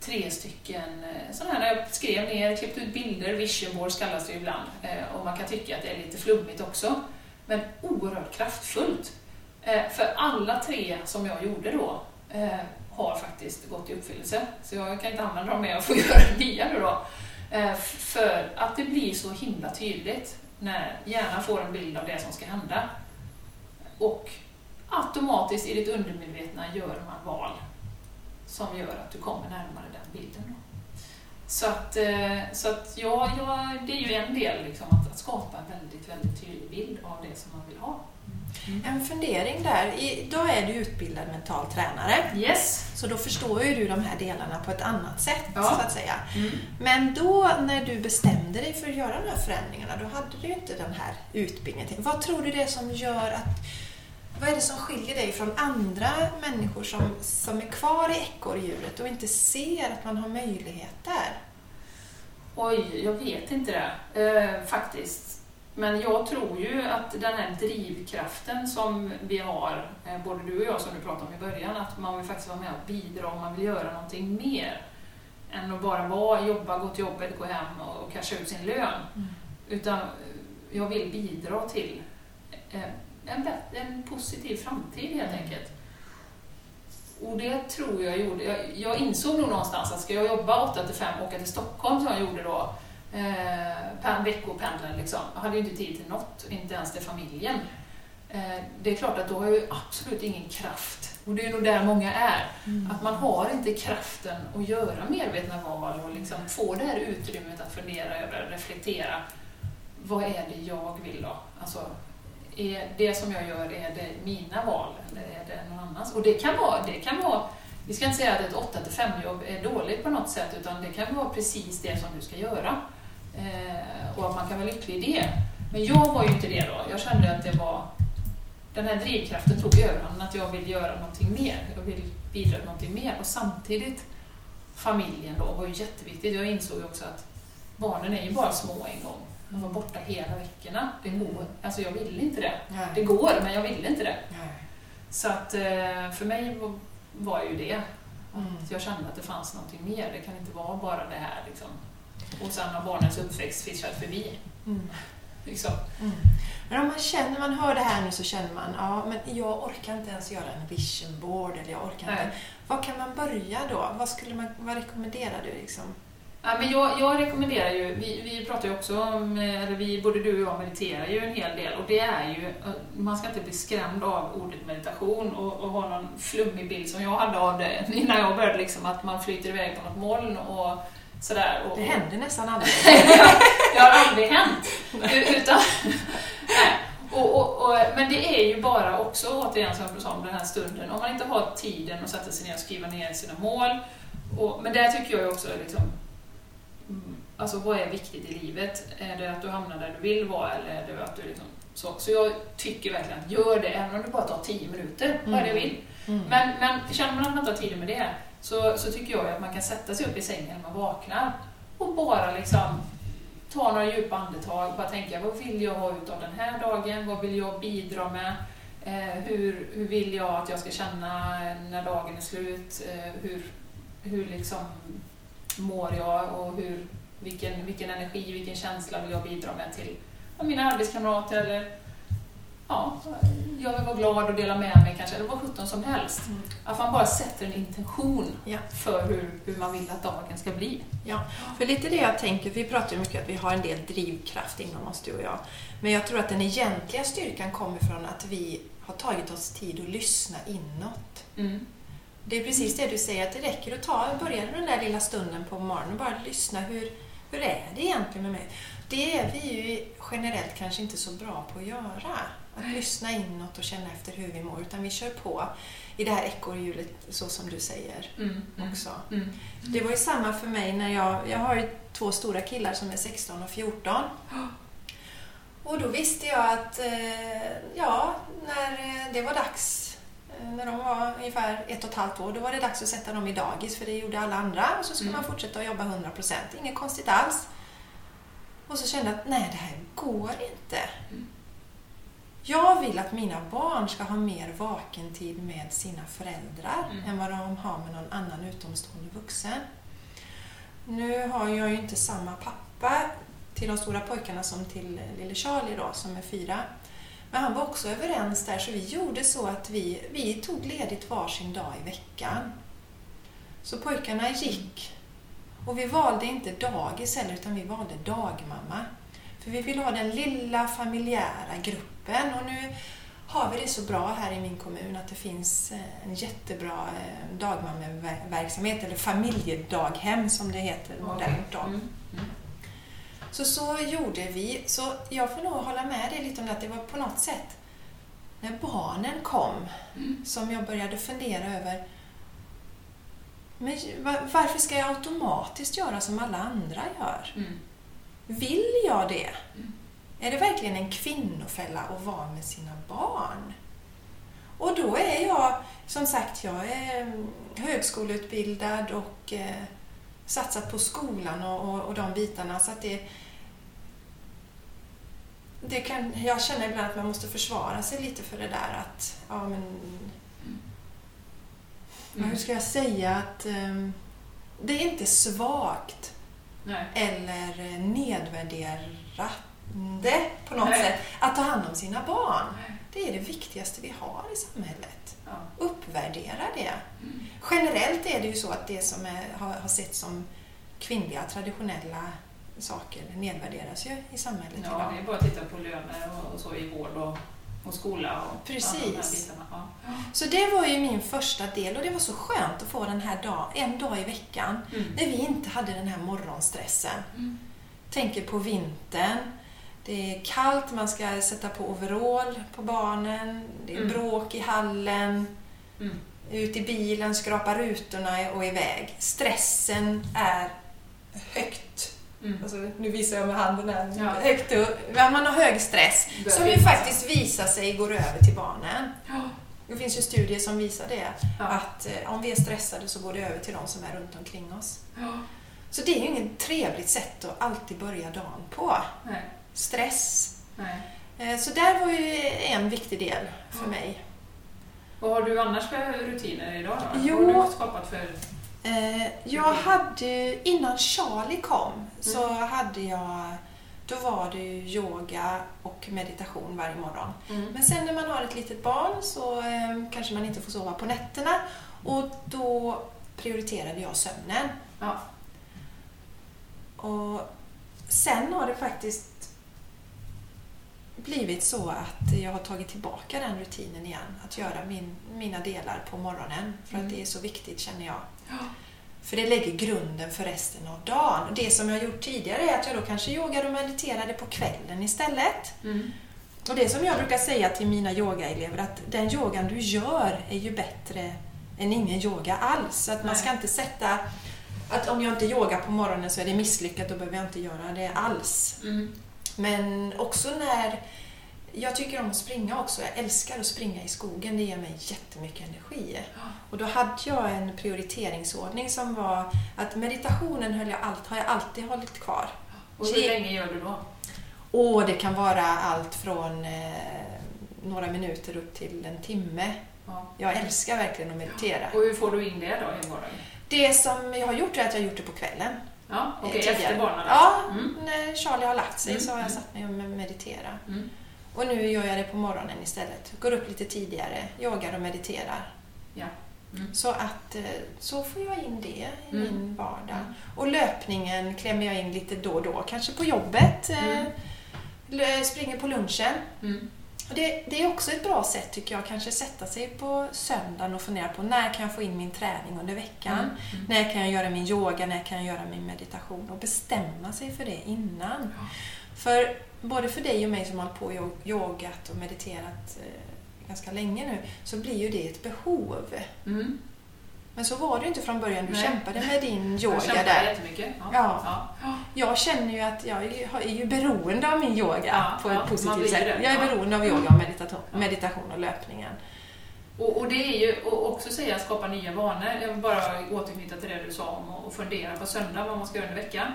tre stycken eh, sådana här, jag skrev ner, klippte ut bilder, vision boards kallas det ibland, eh, och man kan tycka att det är lite flummigt också, men oerhört kraftfullt. Eh, för alla tre som jag gjorde då Eh, har faktiskt gått i uppfyllelse, så jag kan inte använda dem mer, jag får göra nya nu då. Eh, för att det blir så himla tydligt när hjärnan får en bild av det som ska hända. Och automatiskt i ditt undermedvetna gör man val som gör att du kommer närmare den bilden. Så att, eh, så att ja, ja, det är ju en del, liksom, att, att skapa en väldigt, väldigt tydlig bild av det som man vill ha. Mm. En fundering där. Idag är du utbildad mental tränare. Yes. Så då förstår ju du de här delarna på ett annat sätt. Ja. så att säga. Mm. Men då när du bestämde dig för att göra de här förändringarna, då hade du inte den här utbildningen. Vad tror du det är som gör att vad är det som skiljer dig från andra människor som, som är kvar i ekorrhjulet och inte ser att man har möjligheter? Oj, jag vet inte det eh, faktiskt. Men jag tror ju att den här drivkraften som vi har, eh, både du och jag som du pratade om i början, att man vill faktiskt vara med och bidra och man vill göra någonting mer än att bara vara, jobba, gå till jobbet, gå hem och, casha ut sin lön. Mm. Utan jag vill bidra till eh, en, en positiv framtid helt mm. enkelt. Och det tror jag gjorde. Jag, jag insåg nog någonstans att ska jag jobba 8 till 5 och åka till Stockholm som jag gjorde då, eh, veckopendlare liksom. Jag hade ju inte tid till något, inte ens till familjen. Eh, det är klart att då har jag ju absolut ingen kraft. Och det är nog där många är. Mm. Att man har inte kraften att göra medvetna val och liksom få det här utrymmet att fundera över, reflektera. Vad är det jag vill då? Alltså, är det som jag gör, är det mina val eller är det någon annans? Och det kan vara, det kan vara vi ska inte säga att ett 8 5 jobb är dåligt på något sätt, utan det kan vara precis det som du ska göra. Eh, och att man kan vara lycklig i det. Men jag var ju inte det då. Jag kände att det var den här drivkraften tog överhanden, att jag vill göra någonting mer. Jag vill bidra till någonting mer. Och samtidigt, familjen då var ju jätteviktigt. Jag insåg ju också att barnen är ju bara små en gång. De var borta hela veckorna. Det går. Alltså jag ville inte det. Nej. Det går, men jag ville inte det. Nej. Så att eh, för mig var ju det mm. att jag kände att det fanns någonting mer. Det kan inte vara bara det här. Liksom. Och sen har barnens uppväxt fischat förbi. Mm. Liksom. Mm. Men om man känner, man hör det här nu så känner man, ja men jag orkar inte ens göra en vision board eller jag orkar inte. Var kan man börja då? Vad, skulle man, vad rekommenderar du? Liksom? Ja, men jag, jag rekommenderar ju, vi, vi pratar ju också om, eller vi, både du och jag mediterar ju en hel del och det är ju, man ska inte bli skrämd av ordet meditation och, och ha någon flummig bild som jag hade av det innan jag började, liksom, att man flyter iväg på något moln och sådär. Och, det händer nästan aldrig. det har aldrig hänt. Utan, nej. Och, och, och, men det är ju bara också, återigen som, som den här stunden, om man inte har tiden att sätta sig ner och skriva ner sina mål. Och, men där tycker jag också liksom, Alltså vad är viktigt i livet? Är det att du hamnar där du vill vara eller är det att du liksom så, så jag tycker verkligen att gör det, även om det bara tar tio minuter, mm. vad är det vill. Mm. Men, men känner man att man inte har tid med det, så, så tycker jag att man kan sätta sig upp i sängen när man vaknar och bara liksom ta några djupa andetag, bara tänka vad vill jag ha ut av den här dagen, vad vill jag bidra med, eh, hur, hur vill jag att jag ska känna när dagen är slut, eh, hur, hur liksom mår jag? Och hur, vilken, vilken energi, vilken känsla vill jag bidra med till mina arbetskamrater eller ja, jag vill vara glad och dela med mig kanske, eller vad sjutton som helst. Mm. Att man bara sätter en intention Ja. för hur, hur man vill att dagen ska bli. Ja, för lite det jag tänker, vi pratar ju mycket att vi har en del drivkraft inom oss, du och jag. Men jag tror att den egentliga styrkan kommer från att vi har tagit oss tid att lyssna inåt. Mm. Det är precis det du säger, att det räcker att ta, börja den där lilla stunden på morgonen och bara lyssna. Hur, hur är det egentligen med mig? Det är vi ju generellt kanske inte så bra på att göra. Att lyssna inåt och känna efter hur vi mår. Utan vi kör på i det här ekorrhjulet, så som du säger Mm. Mm. också. Mm. Det var ju samma för mig när jag... Jag har ju två stora killar som är 16 och 14. Och då visste jag att, eh, ja, när eh, det var dags, eh, när de var ungefär ett och ett halvt år, då var det dags att sätta dem i dagis, för det gjorde alla andra. Och så skulle Mm. man fortsätta att jobba 100 procent. Inget konstigt alls. Och så kände jag att nej, det här går inte. Jag vill att mina barn ska ha mer vakentid med sina föräldrar Mm. än vad de har med någon annan utomstående vuxen. Nu har jag ju inte samma pappa till de stora pojkarna som till lille Charlie då, som är fyra. Men han var också överens där, så vi gjorde så att vi, vi tog ledigt varsin dag i veckan. Så pojkarna gick. Och vi valde inte dagis heller, utan vi valde dagmamma. För vi ville ha den lilla familjära gruppen. Och nu har vi det så bra här i min kommun att det finns eh, en jättebra eh, dagmammeverksamhet, eller familjedaghem som det heter modernt. Mm. Mm. Så så gjorde vi. Så jag får nog hålla med dig lite om det, att det var på något sätt när barnen kom Mm. som jag började fundera över men va- varför ska jag automatiskt göra som alla andra gör? Mm. Vill jag det? Mm. Är det verkligen en kvinnofälla att vara med sina barn? Och då är jag, som sagt, jag är mm, högskoleutbildad och eh, satsat på skolan och, och, och de bitarna. Så att det, det kan, jag känner ibland att man måste försvara sig lite för det där att, ja men, ja, hur ska jag säga att ehm, det är inte svagt Nej. eller eh, nedvärderande på något Nej. sätt att ta hand om sina barn. Nej. Det är det viktigaste vi har i samhället. Ja. Uppvärdera det. Mm. Generellt är det ju så att det som är, har, har sett som kvinnliga traditionella saker nedvärderas ju i samhället Ja, idag. det är bara att titta på löner och, och så i vård och, och skola. Och Precis. de här. Ja. Så det var ju min första del och det var så skönt att få den här dag, en dag i veckan Mm. när vi inte hade den här morgonstressen. Mm. Tänker på vintern. Det är kallt, man ska sätta på overall på barnen. Det är Mm. bråk i hallen. Mm. Ut i bilen, skrapa rutorna och iväg. Stressen är högt. Mm. Alltså, nu visar jag med handen här. Ja. Högt upp. Man har hög stress. Det Som ju finns. faktiskt visar sig går över till barnen. Ja. Det finns ju studier som visar det. Ja. Att eh, om vi är stressade så går det över till de som är runt omkring oss. Ja. Så det är ju inget trevligt sätt att alltid börja dagen på. Nej. Stress. Nej. Eh, Så där var ju en viktig del för mig. Vad har du annars för rutiner idag då? Jo. Vad har du skapat för... Eh, Jag hade, innan Charlie kom, så Mm. hade jag, då var det yoga och meditation varje morgon. Mm. Men sen när man har ett litet barn så eh, kanske man inte får sova på nätterna och då prioriterade jag sömnen. Ja. Och sen har det faktiskt blivit så att jag har tagit tillbaka den rutinen igen. Att göra min, mina delar på morgonen. För Mm. att det är så viktigt känner jag. Ja. För det lägger grunden för resten av dagen. Det som jag gjort tidigare är att jag då kanske yogade och mediterade på kvällen istället. Mm. Och det som jag brukar säga till mina yogaelever att den yogan du gör är ju bättre än ingen yoga alls. Så att man Nej. ska inte sätta att om jag inte yogar på morgonen så är det misslyckat, då behöver jag inte göra det alls. Mm. Men också när jag tycker om att springa också. Jag älskar att springa i skogen. Det ger mig jättemycket energi. Och då hade jag en prioriteringsordning som var att meditationen höll jag allt, har jag alltid hållit kvar. Och hur länge gör du då? Och det kan vara allt från eh, några minuter upp till en timme. Ja. Jag älskar verkligen att meditera. Och hur får du in det då i vardagen? Det som jag har gjort är att jag har gjort det på kvällen. Ja, tidigare. efter barnen? Ja, Mm. när Charlie har lagt sig Mm, så har jag mm. satt mig och meditera. Mm. Och nu gör jag det på morgonen istället. Går upp lite tidigare, yogar och mediterar. Ja. Mm. Så att eh, så får jag in det i Mm. min vardag. Mm. Och löpningen klämmer jag in lite då och då. Kanske på jobbet. eh, Springer på lunchen. Mm. Det, det är också ett bra sätt tycker jag, kanske sätta sig på söndagen och fundera på när kan jag få in min träning under veckan? Mm. Mm. När kan jag göra min yoga? När kan jag göra min meditation? Och bestämma sig för det innan. Ja. För både för dig och mig som har på och yo- yogat och mediterat eh, ganska länge nu, så blir ju det ett behov. Men så var det ju inte från början. Du Nej. kämpade med din yoga Jag kämpar där. jättemycket. Ja. Ja. Ja. Jag känner ju att jag är ju beroende av min yoga Ja, på ja, ett man positivt sätt. det, Jag är ja. beroende av yoga och meditation, Ja. meditation och löpningen. Och, och det är ju och också säga skapa nya vanor. Jag vill bara återknyta till det du sa om att fundera på söndag vad man ska göra under veckan.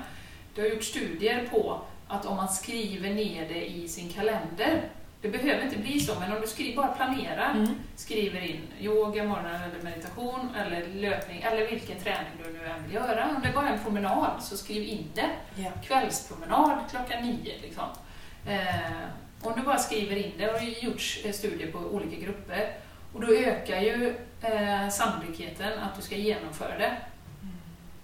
Det har gjort studier på att om man skriver ner det i sin kalender, det behöver inte bli så, men om du skriver, bara planerar, Mm. skriver in yoga, morgonen eller meditation eller löpning eller vilken träning du nu än vill göra. Om det är bara en promenad, så skriv in det. Ja. Kvällspromenad klockan nio. Liksom. Eh, om du bara skriver in det, och det har gjorts eh, studier på olika grupper, och då ökar ju eh, sannolikheten att du ska genomföra det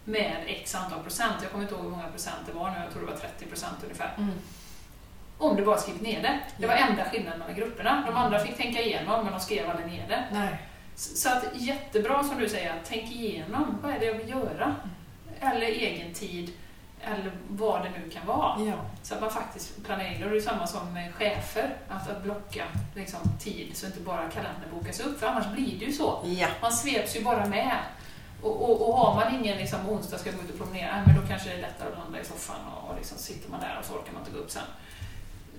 med x antal procent. Jag kommer inte ihåg hur många procent det var nu, jag tror det var 30 procent ungefär. Mm. Om du bara skrivit ner det. Det var enda skillnaden mellan grupperna. De andra fick tänka igenom, men de skrev aldrig ner det. Nej. Så att jättebra som du säger, att tänk igenom, vad är det jag vill göra? Eller egen tid, eller vad det nu kan vara. Ja. Så att man faktiskt planerar. Och det är samma som med chefer, att, att blocka liksom, tid så inte bara kalendern bokas upp. För annars blir det ju så. Ja. Man sveps ju bara med. Och, och, och har man ingen liksom, onsdag ska gå ut och promenera, men då kanske det är lättare att landa i soffan och, och liksom sitter man där och så orkar man inte gå upp sen.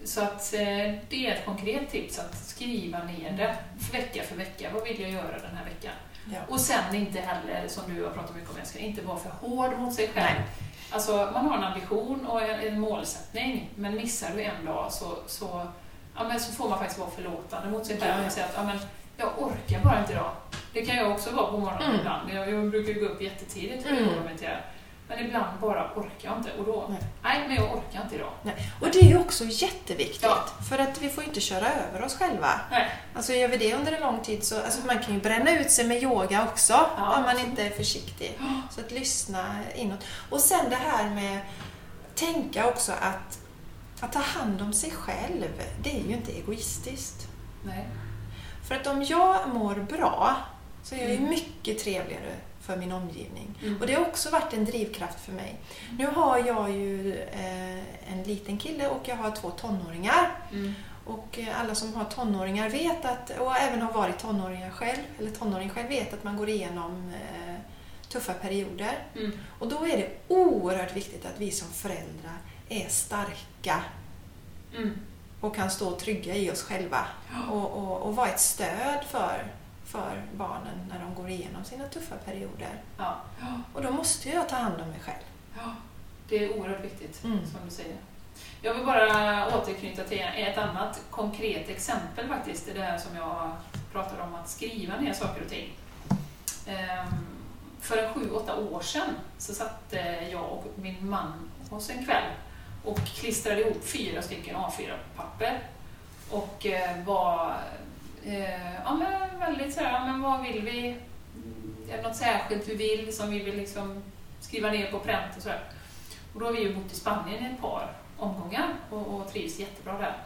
Så att eh, det är ett konkret tips att skriva ner det vecka för vecka. Vad vill jag göra den här veckan? Ja. Och sen inte heller, som du har pratat mycket om, jag ska inte vara för hård mot sig själv. Nej. Alltså, man har en ambition och en, målsättning, men missar du en dag så, så, ja, men så får man faktiskt vara förlåtande mot sig själv och säga att ja, men, jag orkar bara inte idag. Det kan jag också vara på morgonen Mm. ibland. Jag, jag brukar gå upp jättetidigt för Mm. att meditera. Men ibland bara orkar jag inte. Och då, Nej. nej, men jag orkar inte idag. Och det är ju också jätteviktigt. Ja. För att vi får inte köra över oss själva. Nej. Alltså gör vi det under en lång tid så alltså man kan ju bränna ut sig med yoga också Ja, om man absolut. inte är försiktig. Så att lyssna inåt. Och sen det här med tänka också att att ta hand om sig själv, det är ju inte egoistiskt. Nej. För att om jag mår bra så är jag ju Mm. mycket trevligare för min omgivning. Mm. Och det har också varit en drivkraft för mig. Nu har jag ju eh, en liten kille och jag har två tonåringar. Mm. Och eh, alla som har tonåringar vet att, och även har varit tonåringar själv, eller tonåring själv, vet att man går igenom eh, tuffa perioder. Mm. Och då är det oerhört viktigt att vi som föräldrar är starka Mm. och kan stå trygga i oss själva och, och, och vara ett stöd för, för barnen när de går igenom sina tuffa perioder. Ja. Och då måste jag ta hand om mig själv. Ja, det är oerhört viktigt, Mm. som du säger. Jag vill bara återknyta till ett annat konkret exempel faktiskt. Det där som jag pratade om att skriva ner saker och ting. Ehm, För en sju, åtta år sedan så satt jag och min man hos en kväll och klistrade ihop fyra stycken A4-papper och eh, var eh, ja, men väldigt sådär, ja, men vad vill vi? Är det något särskilt vi vill som vi vill liksom skriva ner på pränt och sådär. Och då har vi ju bott i Spanien i ett par omgångar och, och trivs jättebra där.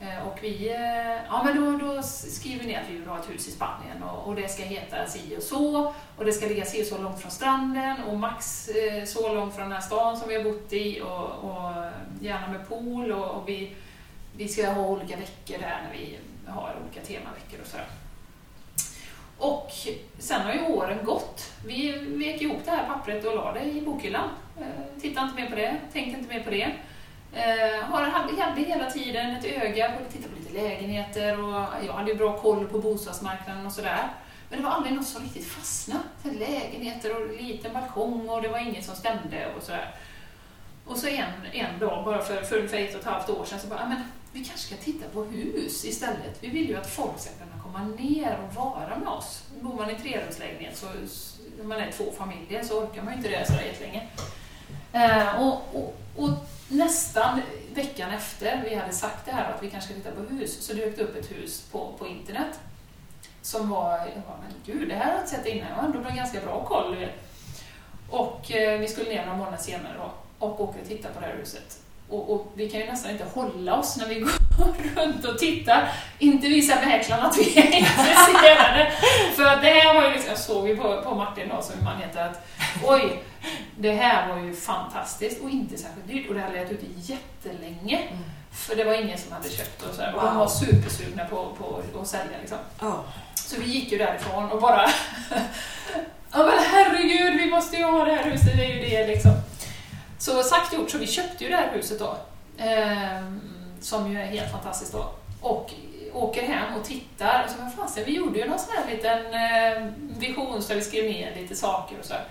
Eh, Och vi, eh, ja men då, då skriver vi ner att vi vill ha ett hus i Spanien och, och det ska heta si och så och det ska ligga si och så långt från stranden och max eh, så långt från den här stan som vi har bott i och, och gärna med pool och, och vi, vi ska ha olika veckor där när vi har olika temaveckor och sådär. Och sen har ju åren gått. Vi vek ihop det här pappret och la det i bokhyllan. Eh, Tittade inte mer på det, tänkte inte mer på det. Eh, hade, hela tiden ett öga på att titta på lite lägenheter och jag hade ju bra koll på bostadsmarknaden och sådär. Men det var aldrig något som riktigt fastnade. Lägenheter och liten balkong och det var inget som stämde och sådär. Och så en, en dag, bara för, för ungefär ett och ett halvt år sedan, så bara, men vi kanske ska titta på hus istället. Vi vill ju att folk ska kunna komma ner och vara med oss. Bor man i trerumslägenhet så, när man är två familjer så orkar man ju inte det så där jättelänge. Eh, och, och, och nästan veckan efter vi hade sagt det här att vi kanske ska titta på hus, så dök det upp ett hus på, på internet som var, jag bara, men gud, det här har jag inte sett innan. Jag har ändå ganska bra koll. Och eh, vi skulle ner några månader senare då och åka och titta på det här huset. Och, och vi kan ju nästan inte hålla oss när vi går runt och tittar. Inte visa mäklaren att vi är intresserade. För att det här var ju liksom, jag såg ju på, på Martin då, som man heter, att oj, det här var ju fantastiskt och inte särskilt dyrt. Och det hade legat ute jättelänge. Mm. För det var ingen som hade köpt och så här. Och de Wow. var supersugna på, på att sälja liksom. Ja. Så vi gick ju därifrån och bara Ja men herregud, vi måste ju ha det här huset, det är ju det liksom. Så sagt gjort, så vi köpte ju det här huset då. ehm, som ju är helt fantastiskt då. Och åker hem och tittar och så vad fasen, vi gjorde ju någon sån här liten eh, vision där vi skrev ner lite saker och så här.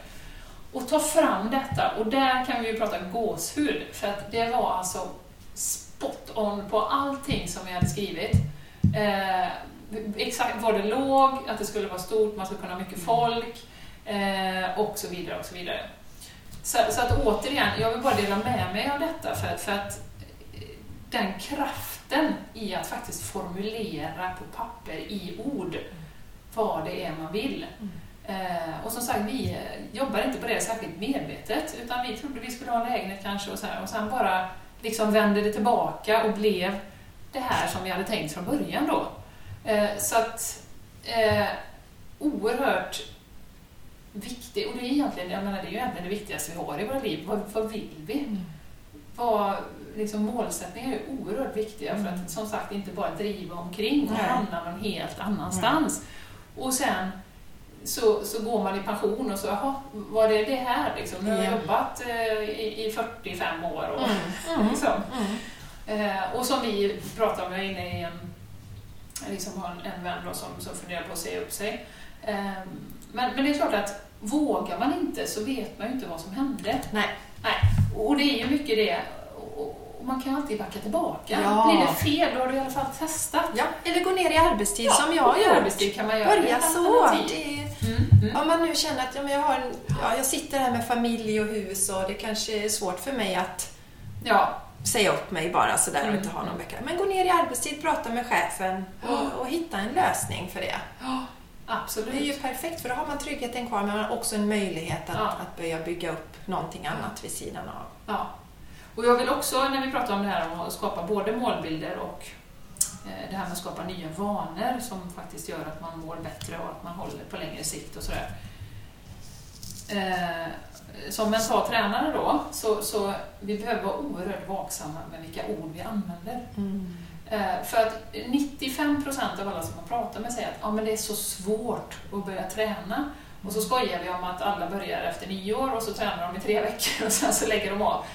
Och tar fram detta och där kan vi ju prata gåshud för att det var alltså spot on på allting som vi hade skrivit. Eh, exakt var det låg, att det skulle vara stort, man skulle kunna ha mycket folk eh, och så vidare och så vidare. Så, så att återigen, jag vill bara dela med mig av detta för att, för att eh, den kraften i att faktiskt formulera på papper i ord vad det är man vill. Eh, och som sagt, vi eh, jobbar inte på det särskilt medvetet utan vi trodde vi skulle ha en lägenhet kanske och så här och sen bara liksom vände det tillbaka och blev det här som vi hade tänkt från början då. Eh, så att eh, oerhört viktigt, och det är egentligen, jag menar, det är ju egentligen det viktigaste vi har i våra liv. Vad, vad vill vi? Mm. Vad, liksom, målsättningar är oerhört viktiga för Mm. att som sagt inte bara driva omkring och hamna någon helt annanstans. Och sen så, så går man i pension och så, jaha, var det det här liksom? Nu har jag Ja. jobbat eh, i, i 45 år och Mm. Mm. liksom. Mm. Eh, och som vi pratade om, jag inne i en, liksom har en, en vän då som, som funderar på att säga upp sig. Eh, men, men det är klart att vågar man inte så vet man ju inte vad som hände. Nej. Nej. Och det är ju mycket det, och, man kan alltid backa tillbaka. Ja. Blir det fel, då har du i alla fall testat. Ja, eller gå ner i arbetstid Ja, som jag har gjort. arbetstid kan man göra. Börja så. är, Mm, mm. om man nu känner att ja, men jag, har en, ja, jag sitter här med familj och hus och det kanske är svårt för mig att Ja, säga upp mig bara sådär och Mm. inte ha någon vecka. Men gå ner i arbetstid, prata med chefen och, och hitta en lösning för det. Absolut. Det är ju perfekt för då har man tryggheten kvar men man har också en möjlighet att, Ja. att börja bygga upp någonting annat vid sidan av. Ja. Och jag vill också, när vi pratar om det här om att skapa både målbilder och eh, det här med att skapa nya vanor som faktiskt gör att man mår bättre och att man håller på längre sikt och sådär. Eh, som mental tränare då, så, så vi behöver vara oerhört vaksamma med vilka ord vi använder. Eh, För att 95% av alla som man pratar med säger att ja, men det är så svårt att börja träna. Och så skojar vi om att alla börjar efter nio år och så tränar de i tre veckor och sen så lägger de av.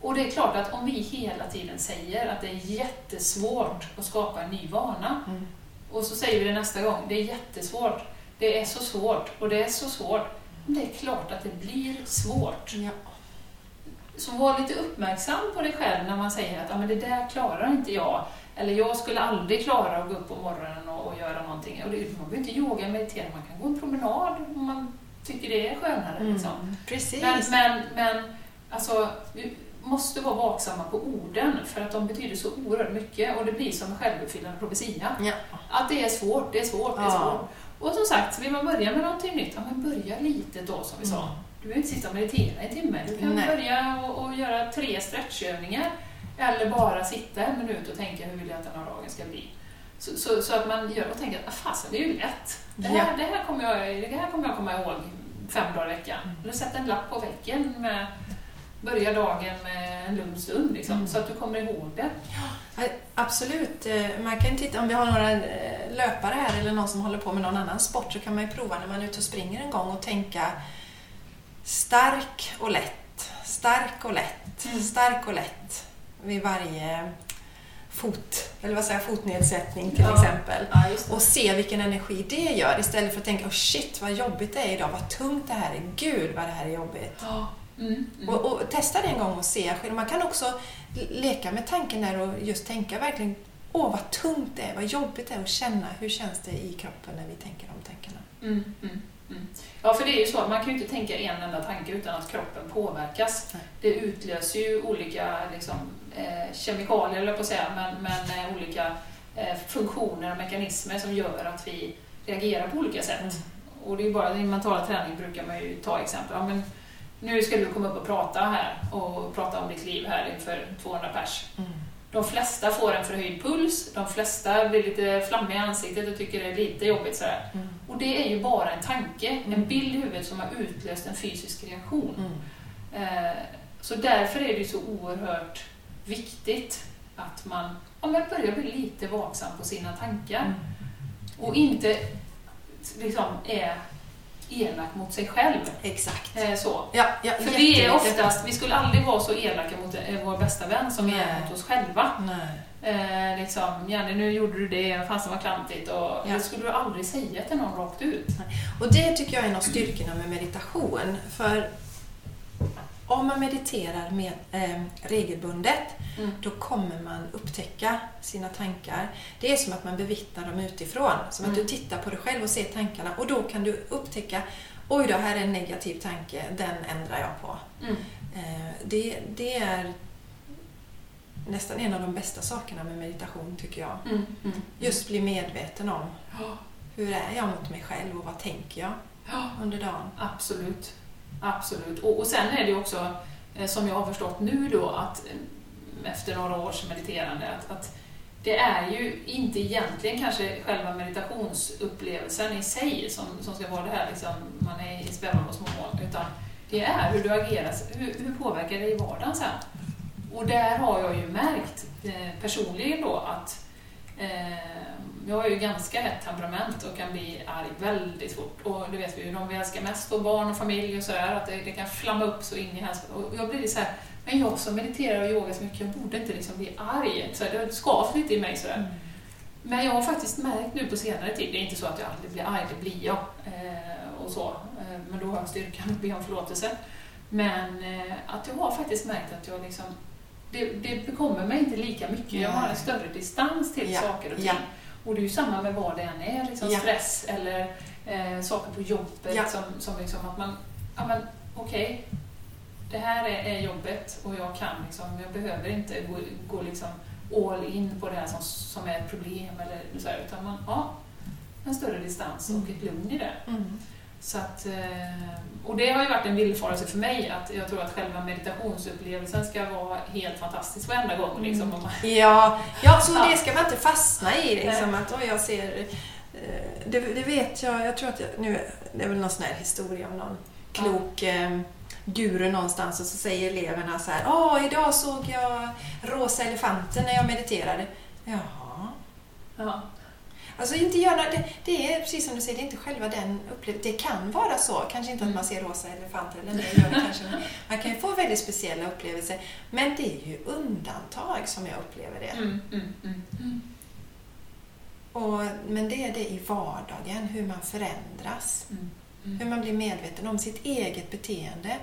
Och det är klart att om vi hela tiden säger att det är jättesvårt att skapa en ny vana Mm. och så säger vi det nästa gång, det är jättesvårt, det är så svårt och det är så svårt. Det är klart att det blir svårt. Ja. Så var lite uppmärksam på dig själv när man säger att ah, men det där klarar inte jag. Eller jag skulle aldrig klara att gå upp på morgonen och, och göra någonting. Och det, man behöver inte yoga och meditera, man kan gå en promenad om man tycker det är skönare. Liksom. Mm. Precis. Men, men, men alltså, vi måste vara vaksamma på orden för att de betyder så oerhört mycket och det blir som en självuppfyllande profetia. Ja. Att det är svårt, det är svårt, det är Ja. svårt. Och som sagt, vill man börja med någonting nytt, ja men börja lite då som vi sa. Mm. Du behöver inte sitta och meditera i en timme. Du kan Nej. börja och, och göra tre stretchövningar eller bara sitta en minut och tänka hur vill jag att den här dagen ska bli. Så, så, så att man gör och tänker att ah, fasen, det är ju lätt. Det här, Ja. det, här kommer jag, det här kommer jag komma ihåg fem dagar i veckan. Mm. Eller sätta en lapp på väggen med börja dagen med en lugn stund liksom, Mm. så att du kommer ihåg det. Ja, Absolut. Eh, Man kan titta, om vi har några eh, löpare här eller någon som håller på med någon annan sport så kan man ju prova när man är ute och springer en gång och tänka stark och lätt, stark och lätt, Mm. stark och lätt vid varje fot, eller vad säger fotnedsättning till Ja. exempel. Ja, Och se vilken energi det gör istället för att tänka oh shit vad jobbigt det är idag, vad tungt det här är, gud vad det här är jobbigt. Ja. Mm, mm. Och, och testa det en gång och se. Man kan också leka med tanken där och just tänka verkligen Åh, vad tungt det är, vad jobbigt det är och känna hur känns det i kroppen när vi tänker de tankarna. Mm, mm. Ja, för det är ju så att man kan ju inte tänka en enda tanke utan att kroppen påverkas. Nej. Det utlöser ju olika liksom, eh, kemikalier, eller på att säga, men, men eh, olika eh, funktioner och mekanismer som gör att vi reagerar på olika sätt. Mm. Och det är ju bara i mentala träning brukar man ju ta exempel. Ja, men nu ska du komma upp och prata här och prata om ditt liv här inför 200 pers. Mm. De flesta får en förhöjd puls, de flesta blir lite flammiga i ansiktet och tycker det är lite jobbigt sådär. Mm. Och det är ju bara en tanke, Mm. en bild i huvudet som har utlöst en fysisk reaktion. Mm. Eh, Så därför är det ju så oerhört viktigt att man ja, men börjar bli lite vaksam på sina tankar Mm. och inte liksom är elak mot sig själv. Exakt. Eh, Så. Ja, ja, För vi är oftast, vi skulle aldrig vara så elaka mot eh, vår bästa vän som vi är Nej. mot oss själva. Nej. Eh, liksom, Jenny nu gjorde du det, fasen vad klantigt. Och Ja. Det skulle du aldrig säga till någon rakt ut. Och det tycker jag är en av styrkorna med meditation. För om man mediterar med, eh, regelbundet Mm. då kommer man upptäcka sina tankar. Det är som att man bevittnar dem utifrån. Som att Mm. du tittar på dig själv och ser tankarna och då kan du upptäcka Oj då, här är en negativ tanke, den ändrar jag på. Mm. Eh, det, det är nästan en av de bästa sakerna med meditation tycker jag. Mm. Mm. Just bli medveten om hur är jag mot mig själv och vad tänker jag Ja. under dagen. Absolut. Absolut. Och, och sen är det ju också, eh, som jag har förstått nu då, att eh, efter några års mediterande, att, att det är ju inte egentligen kanske själva meditationsupplevelsen i sig som, som ska vara det här, liksom, man är i spännande och små mål, utan det är hur du agerar, hur, hur påverkar det i vardagen sen? Och där har jag ju märkt eh, personligen då att eh, jag har ju ganska hett temperament och kan bli arg väldigt fort. Och det vet vi ju, de vi älskar mest, och barn och familj och sådär, att det, det kan flamma upp så in i helskotta. Och jag blir så här, men jag som mediterar och yogar så mycket, jag borde inte liksom bli arg. Så här, det skavs lite i mig sådär. Men jag har faktiskt märkt nu på senare tid, det är inte så att jag aldrig blir arg, det blir jag. Eh, och så. Eh, men då har jag styrkan att be om förlåtelse. Men eh, att jag har faktiskt märkt att jag liksom, det, det bekommer mig inte lika mycket. Jag har en större distans till Ja. saker och ting. Ja. Och det är ju samma med vad det än är, liksom Ja. stress eller eh, saker på jobbet som, som liksom att man, ja men okej, det här är, är jobbet och jag kan liksom, jag behöver inte gå, gå liksom all in på det här som, som är ett problem eller så här, utan man, ja, en större distans och ett lugn i det. Mm. Så att, eh, och det har ju varit en villfarelse för mig att jag tror att själva meditationsupplevelsen ska vara helt fantastisk varenda gång. Liksom, Mm. om man, Ja, ja, så Ja. det ska man inte fastna i. Liksom, att oj, jag ser... eh, Det, det vet jag, jag tror att jag, nu, det är väl någon sån här historia om någon klok eh, guru någonstans och så säger eleverna så här Åh, idag såg jag rosa elefanter när jag mediterade. Jaha. ja. Alltså inte göra, det, det är precis som du säger, det är inte själva den upplevelsen. Det kan vara så, kanske inte att man ser rosa elefanter, eller det gör det kanske. Man kan ju få väldigt speciella upplevelser. Men det är ju undantag som jag upplever det. Mm, mm, mm, mm. Och, men det är det i vardagen, hur man förändras. Mm, mm. Hur man blir medveten om sitt eget beteende.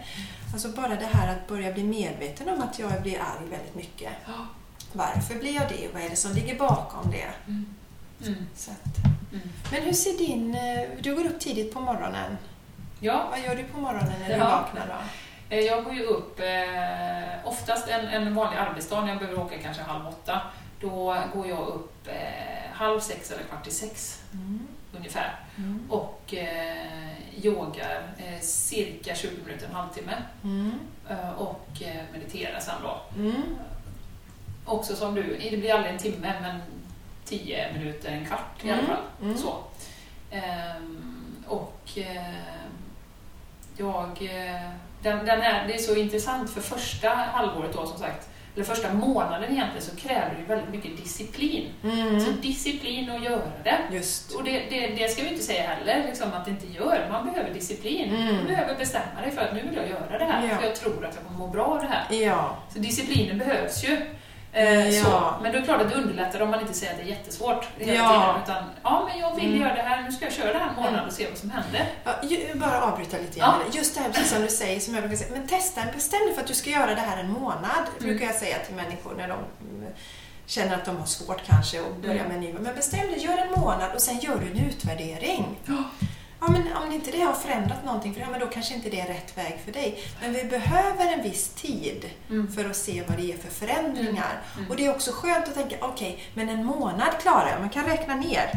Alltså bara det här att börja bli medveten om att jag blir arg väldigt mycket. Varför blir jag det? Vad är det som ligger bakom det? Mm. Mm. Så Mm. men hur ser din... eh, Du går upp tidigt på morgonen. Ja, Vad gör du på morgonen när du Ja. vaknar då? eh, jag går ju upp eh, oftast en, en vanlig arbetsdag när jag behöver åka kanske halv åtta. Då går jag upp eh, halv sex eller kvart i sex Mm. ungefär Mm. och eh, yogar eh, cirka 20 minuter, en halvtimme Mm. eh, och mediterar sen då. Mm. Också som du, det blir aldrig en timme men 10 minuter, en kvart i alla Mm. fall. Mm. Så. Ehm, och eh, jag... Den, den är, det är så intressant för första halvåret då som sagt, eller första månaden egentligen, så kräver det väldigt mycket disciplin. Mm. Så disciplin att göra det. Just. Och det, det, det ska vi inte säga heller, liksom, att det inte gör. Man behöver disciplin. Mm. Du behöver bestämma dig för att nu vill jag göra det här, Ja. för jag tror att jag kommer må bra av det här. Ja. Så disciplinen behövs ju. Eh, Ja. så. Men det är klart att det underlättar om man inte säger att det är jättesvårt hela Ja. tiden. Utan, ja men jag vill Mm. göra det här, nu ska jag köra det här en månad och se vad som händer. Ja, ju- bara avbryta lite grann. Just det här precis som du säger, som jag brukar säga. Men testa, bestäm dig för att du ska göra det här en månad. Mm. brukar jag säga till människor när de mm, känner att de har svårt kanske att börja Mm. med en ny. Men bestäm dig, gör en månad och sen gör du en utvärdering. Ja. Ja, men om inte det har förändrat någonting, för ja, men då kanske inte det är rätt väg för dig. Men vi behöver en viss tid Mm. för att se vad det är för förändringar. Mm. Och det är också skönt att tänka, okej, men en månad klarar jag. Man kan räkna ner.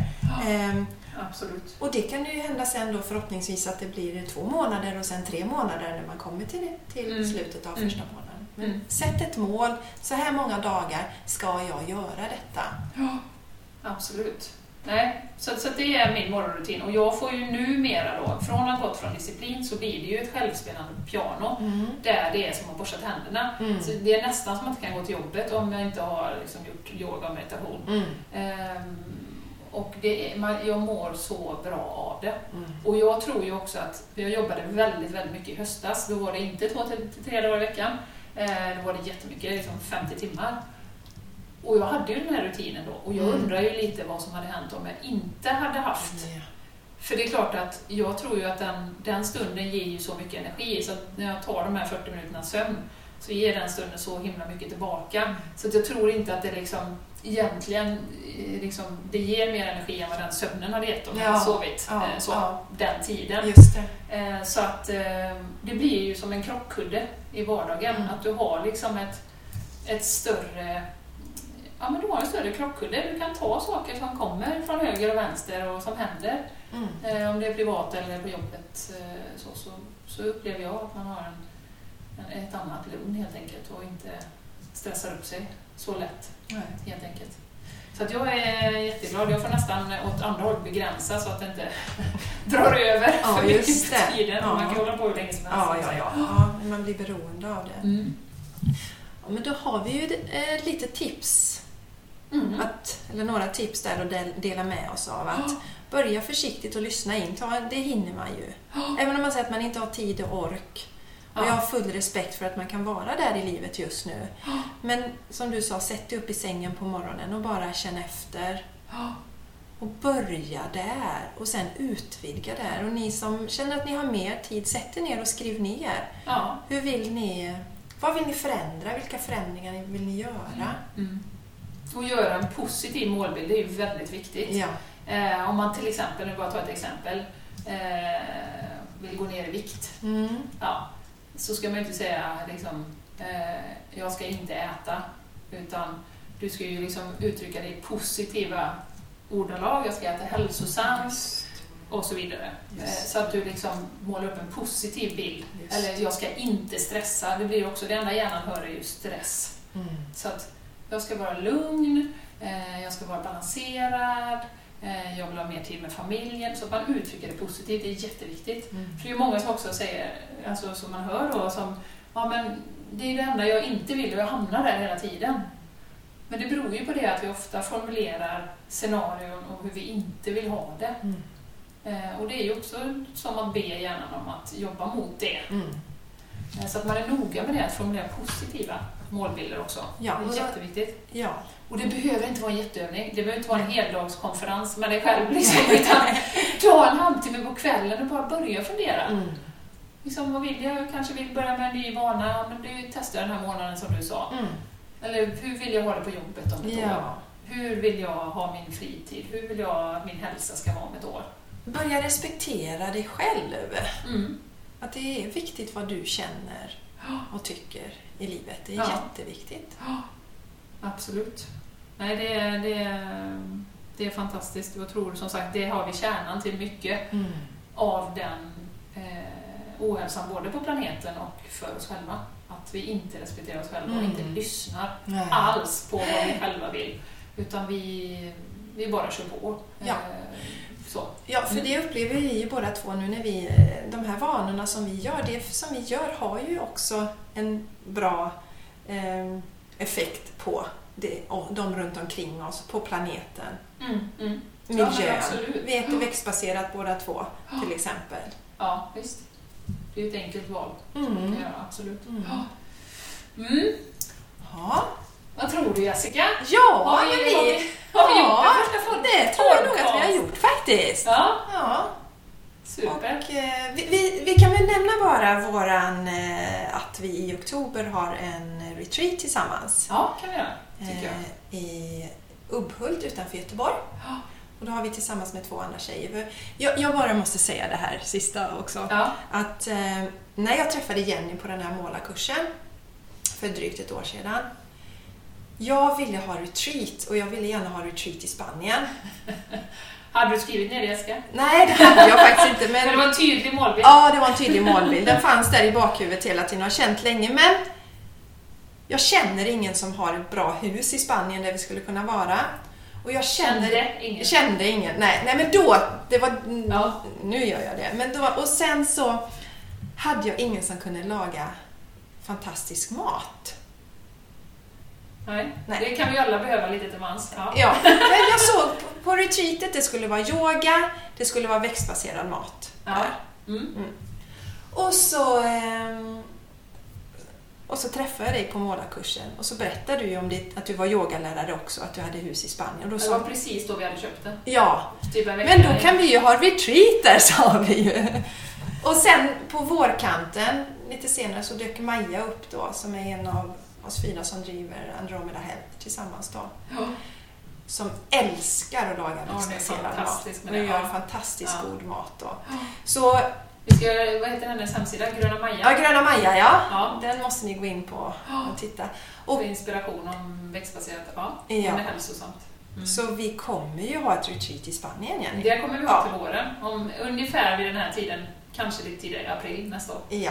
Ehm, Absolut. och det kan ju hända sen då förhoppningsvis att det blir två månader och sen tre månader när man kommer till, till Mm. slutet av Mm. första månaden. Men Mm. sätt ett mål. Så här många dagar ska jag göra detta. Ja, absolut. Nej, så, så det är min morgonrutin. Och jag får ju numera då, från att ha gått från disciplin så blir det ju ett självspelande piano där det är som att borsta tänderna. Mm. Så det är nästan som att jag kan gå till jobbet om jag inte har liksom, gjort yoga och meditation. Mm. Ehm, och det man, jag mår så bra av det. Mm. Och jag tror ju också att, jag jobbade väldigt, väldigt mycket i höstas. Då var det inte två till tre dagar i veckan. Eh, då var det jättemycket, liksom 50 timmar. Och jag hade ju den här rutinen då. Och jag Mm. undrar ju lite vad som hade hänt om jag inte hade haft. Ja. För det är klart att jag tror ju att den, den stunden ger ju så mycket energi. Så att när jag tar de här 40 minuterna sömn så ger den stunden så himla mycket tillbaka. Så att jag tror inte att det liksom egentligen eh, liksom, det ger mer energi än vad den sömnen hade gett om jag Ja, hade sovit ja, eh, så, ja. den tiden. Eh, Så att det blir ju som en krockkudde i vardagen. Mm. Att du har liksom ett, ett större Ja, men du har en större krockkudde. Du kan ta saker som kommer från höger och vänster och som händer. Mm. Eh, om det är privat eller på jobbet eh, så, så, så upplever jag att man har en, en, ett annat lugn helt enkelt och inte stressar upp sig så lätt Nej. helt enkelt. Så att jag är jätteglad. Jag får nästan åt andra hållet begränsa så att det inte drar över Ja, för mycket det. tiden. Ja. Man kan hålla på hur länge som helst. Ja, ja, ja, ja. Man blir beroende av det. Mm. Ja, men då har vi ju eh, lite tips, Mm. att, eller några tips där att del- dela med oss av. Att börja försiktigt och lyssna in. Ta, det hinner man ju. Även om man säger att man inte har tid och ork. Och jag har full respekt för att man kan vara där i livet just nu. Men som du sa, sätt dig upp i sängen på morgonen och bara känn efter. Och börja där och sen utvidga där. Och ni som känner att ni har mer tid, sätt er ner och skriv ner. Ja. Hur vill ni, vad vill ni förändra? Vilka förändringar vill ni göra? Mm. Och göra en positiv målbild, det är ju väldigt viktigt. Ja. Eh, om man till exempel, nu bara ta ett exempel, eh, vill gå ner i vikt. Mm. Ja, så ska man ju inte säga liksom, eh, jag ska inte äta, utan du ska ju liksom uttrycka det i positiva ordalag. Jag ska äta hälsosamt och så vidare. Just. Eh, så att du liksom målar upp en positiv bild. Just. Eller jag ska inte stressa. Det blir också, det enda hjärnan hör är ju stress. Mm. Så att jag ska vara lugn, eh, jag ska vara balanserad, eh, jag vill ha mer tid med familjen. Så att man uttrycker det positivt, det är jätteviktigt. Mm. För det är många som också säger, alltså som man hör då, som ja men det är det enda jag inte vill och jag hamnar där hela tiden. Men det beror ju på det att vi ofta formulerar scenarion och hur vi inte vill ha det. Mm. Eh, och det är ju också som att be hjärnan om att jobba mot det. Mm. Så att man är noga med det, att formulera positiva målbilder också. Ja, det är jätteviktigt. Ja. Och det behöver inte vara en jätteövning. Det behöver inte vara en heldagskonferens med dig själv. Liksom, utan ta en halvtimme på kvällen och bara börja fundera. Mm. Liksom, vad vill jag? Jag kanske vill börja med en ny vana. Men du testar den här månaden som du sa. Mm. Eller hur vill jag ha det på jobbet om ett år? Ja. Hur vill jag ha min fritid? Hur vill jag att min hälsa ska vara om ett år? Börja respektera dig själv. Mm. Att det är viktigt vad du känner och tycker i livet. Det är Ja. jätteviktigt. Absolut. Nej, det är, det, är, det är fantastiskt. Jag tror som sagt, det har vi kärnan till mycket Mm. av den eh, ohälsan både på planeten och för oss själva. Att vi inte respekterar oss själva och Mm. inte lyssnar Nej. alls på vad vi själva vill. Utan vi, vi bara kör på. Ja. Så. Ja, för det upplever vi ju båda två nu när vi, de här vanorna som vi gör, det som vi gör har ju också en bra eh, effekt på det, de runt omkring oss, på planeten, Mm, mm. Ja, miljön. absolut. vi äter växtbaserat båda två, till exempel. Ja, visst. Det är ett enkelt val. Mm. Man kan göra, absolut. Mm. Ja. Mm. Ja, Vad tror du Jessica? ja har vi, vi, har vi Ja, gjort det första pod- det tror jag nog att vi har gjort faktiskt. Ja, Ja. super. Och, eh, vi, vi, vi kan väl nämna bara våran, eh, att vi i oktober har en retreat tillsammans Ja, kan vi göra. Tycker jag. eh, i Ubbhult utanför Göteborg. Ja. Och då har vi tillsammans med två andra tjejer. Jag, jag bara måste säga det här sista också. Ja. Att eh, när jag träffade Jenny på den här målarkursen för drygt ett år sedan. Jag ville ha retreat och jag ville gärna ha retreat i Spanien. Hade du skrivit ner det Jessica? Nej, det hade jag faktiskt inte. Men det Men var en tydlig målbild. Ja, det var en tydlig målbild. Den fanns där i bakhuvudet hela tiden och har känt länge. Men jag känner ingen som har ett bra hus i Spanien där vi skulle kunna vara. Och jag känner... Kände ingen? Kände ingen. Nej, nej men då, det var... Ja. Nu gör jag det. Men då, och sen så hade jag ingen som kunde laga fantastisk mat. Nej. Nej. Det kan vi alla behöva lite till mans. Ja. Ja, men jag såg på, på retreatet, det skulle vara yoga, det skulle vara växtbaserad mat. Ja. där. Mm. Och så, ehm, och så träffade jag dig på målarkursen och så berättade du ju om ditt, att du var yogalärare också, att du hade hus i Spanien. Och då Det var precis då vi hade köpt det. ja, Typ men då kan vi ju ha retreat där, sa vi ju. Och sen på vårkanten, lite senare, så dök Maja upp då, som är en av oss fyra som driver Andromeda Health tillsammans då. Ja. Som älskar att laga Ja, är växtbaserad mat. Och gör ja. fantastiskt Ja. god mat då. Ja. Så, Vi ska, vad heter hennes hemsida? Gröna Maja? ja, Gröna Maja, ja. Ja. Den måste ni gå in på Ja. och titta. För Och, inspiration om växtbaserat. Ja, Ja. hälsosamt. Mm. Så vi kommer ju ha ett retreat i Spanien, Jenny. Det kommer vi ha Ja. till våren. Om ungefär vid den här tiden, kanske lite tidigare, april nästa år. Ja.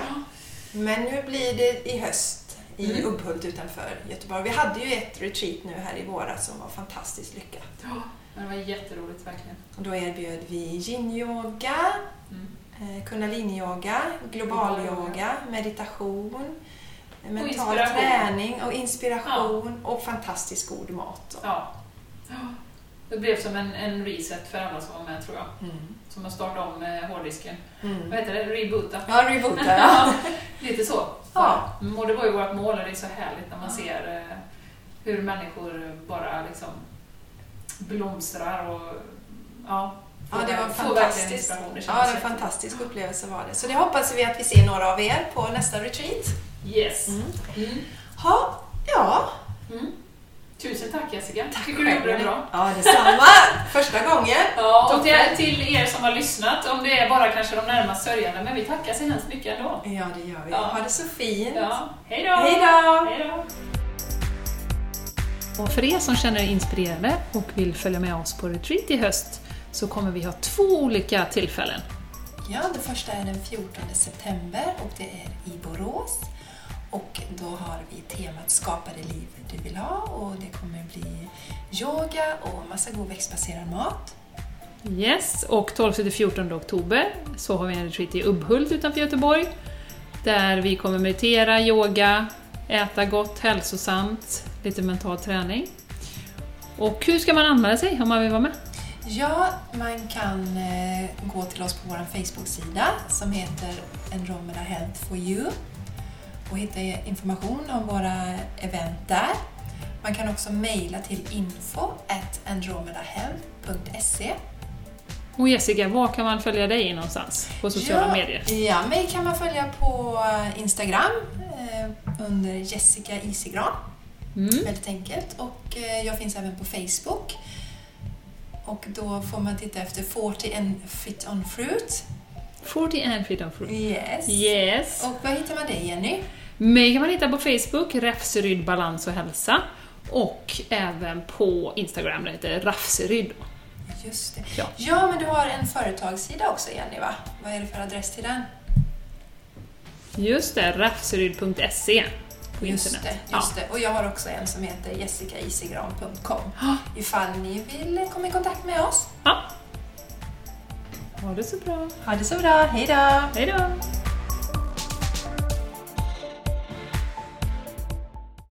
Men nu blir det i höst i Mm. Ubbhult utanför Göteborg. Vi hade ju ett retreat nu här i våras som var fantastiskt lyckat. Ja, det var jätteroligt verkligen. Och då erbjöd vi yin-yoga, Mm. eh, kundalini-yoga, global-yoga, meditation, mental inspiration. träning och inspiration och fantastiskt god mat. Ja. Ja. Det blev som en, en reset för alla som var med tror jag. Mm. Som att starta om eh, hårddisken. Mm. Vad heter det? Reboota. Ja, reboota ja. Lite så. Ja. Och det var ju vårt mål och det är så härligt när man ser eh, hur människor bara liksom blomstrar och ja, Ja, det var inspiration. Det Ja, en fantastisk upplevelse var det. Så det hoppas vi att vi ser några av er på nästa retreat. Yes. Mm. Mm. Ha, ja, Mm. Tusen tack Jessica. Tack Tycker du gjorde det bra. Ja, detsamma. Första gången. Ja, och till, till er som har lyssnat, om det är bara kanske de närmast sörjande, men vi tackar så hemskt mycket ändå. Ja, det gör vi. Ja. Ha det så fint. Ja. Hej då! Hej då! Hej då! Och för er som känner er inspirerade och vill följa med oss på retreat i höst så kommer vi ha två olika tillfällen. Ja, det första är den 14 september och det är i Borås. Och då har vi temat Skapa det liv du vill ha och det kommer bli yoga och massa god växtbaserad mat. Yes, och 12-14 oktober så har vi en retreat i Ubbhult utanför Göteborg där vi kommer meditera, yoga, äta gott, hälsosamt, lite mental träning. Och hur ska man anmäla sig om man vill vara med? Ja, man kan eh, gå till oss på vår Facebook-sida som heter Andromeda Health for you och hitta information om våra event där. Man kan också mejla till info andromedahealth.se Och Jessica, var kan man följa dig någonstans på sociala ja, medier? Ja, mig kan man följa på Instagram eh, under Jessica Isigran. Mm. Väldigt enkelt. Och eh, jag finns även på Facebook. Och då får man titta efter 40 and Fit on Fruit. 40 and Freedom Fruit. Yes. Yes. Och var hittar man dig Jenny? Mig kan man hitta på Facebook, Räfseryd Balans och Hälsa. Och även på Instagram, det heter Rafseryd. Just det. Ja. ja, men du har en företagssida också Jenny va? Vad är det för adress till den? Just det, rafseryd.se på Just internet. det, just det. Och jag har också en som heter jessicaisigran.com Ja. ifall ni vill komma i kontakt med oss. Ja. Ha det så bra. Ha det så bra, hejdå! Hej då!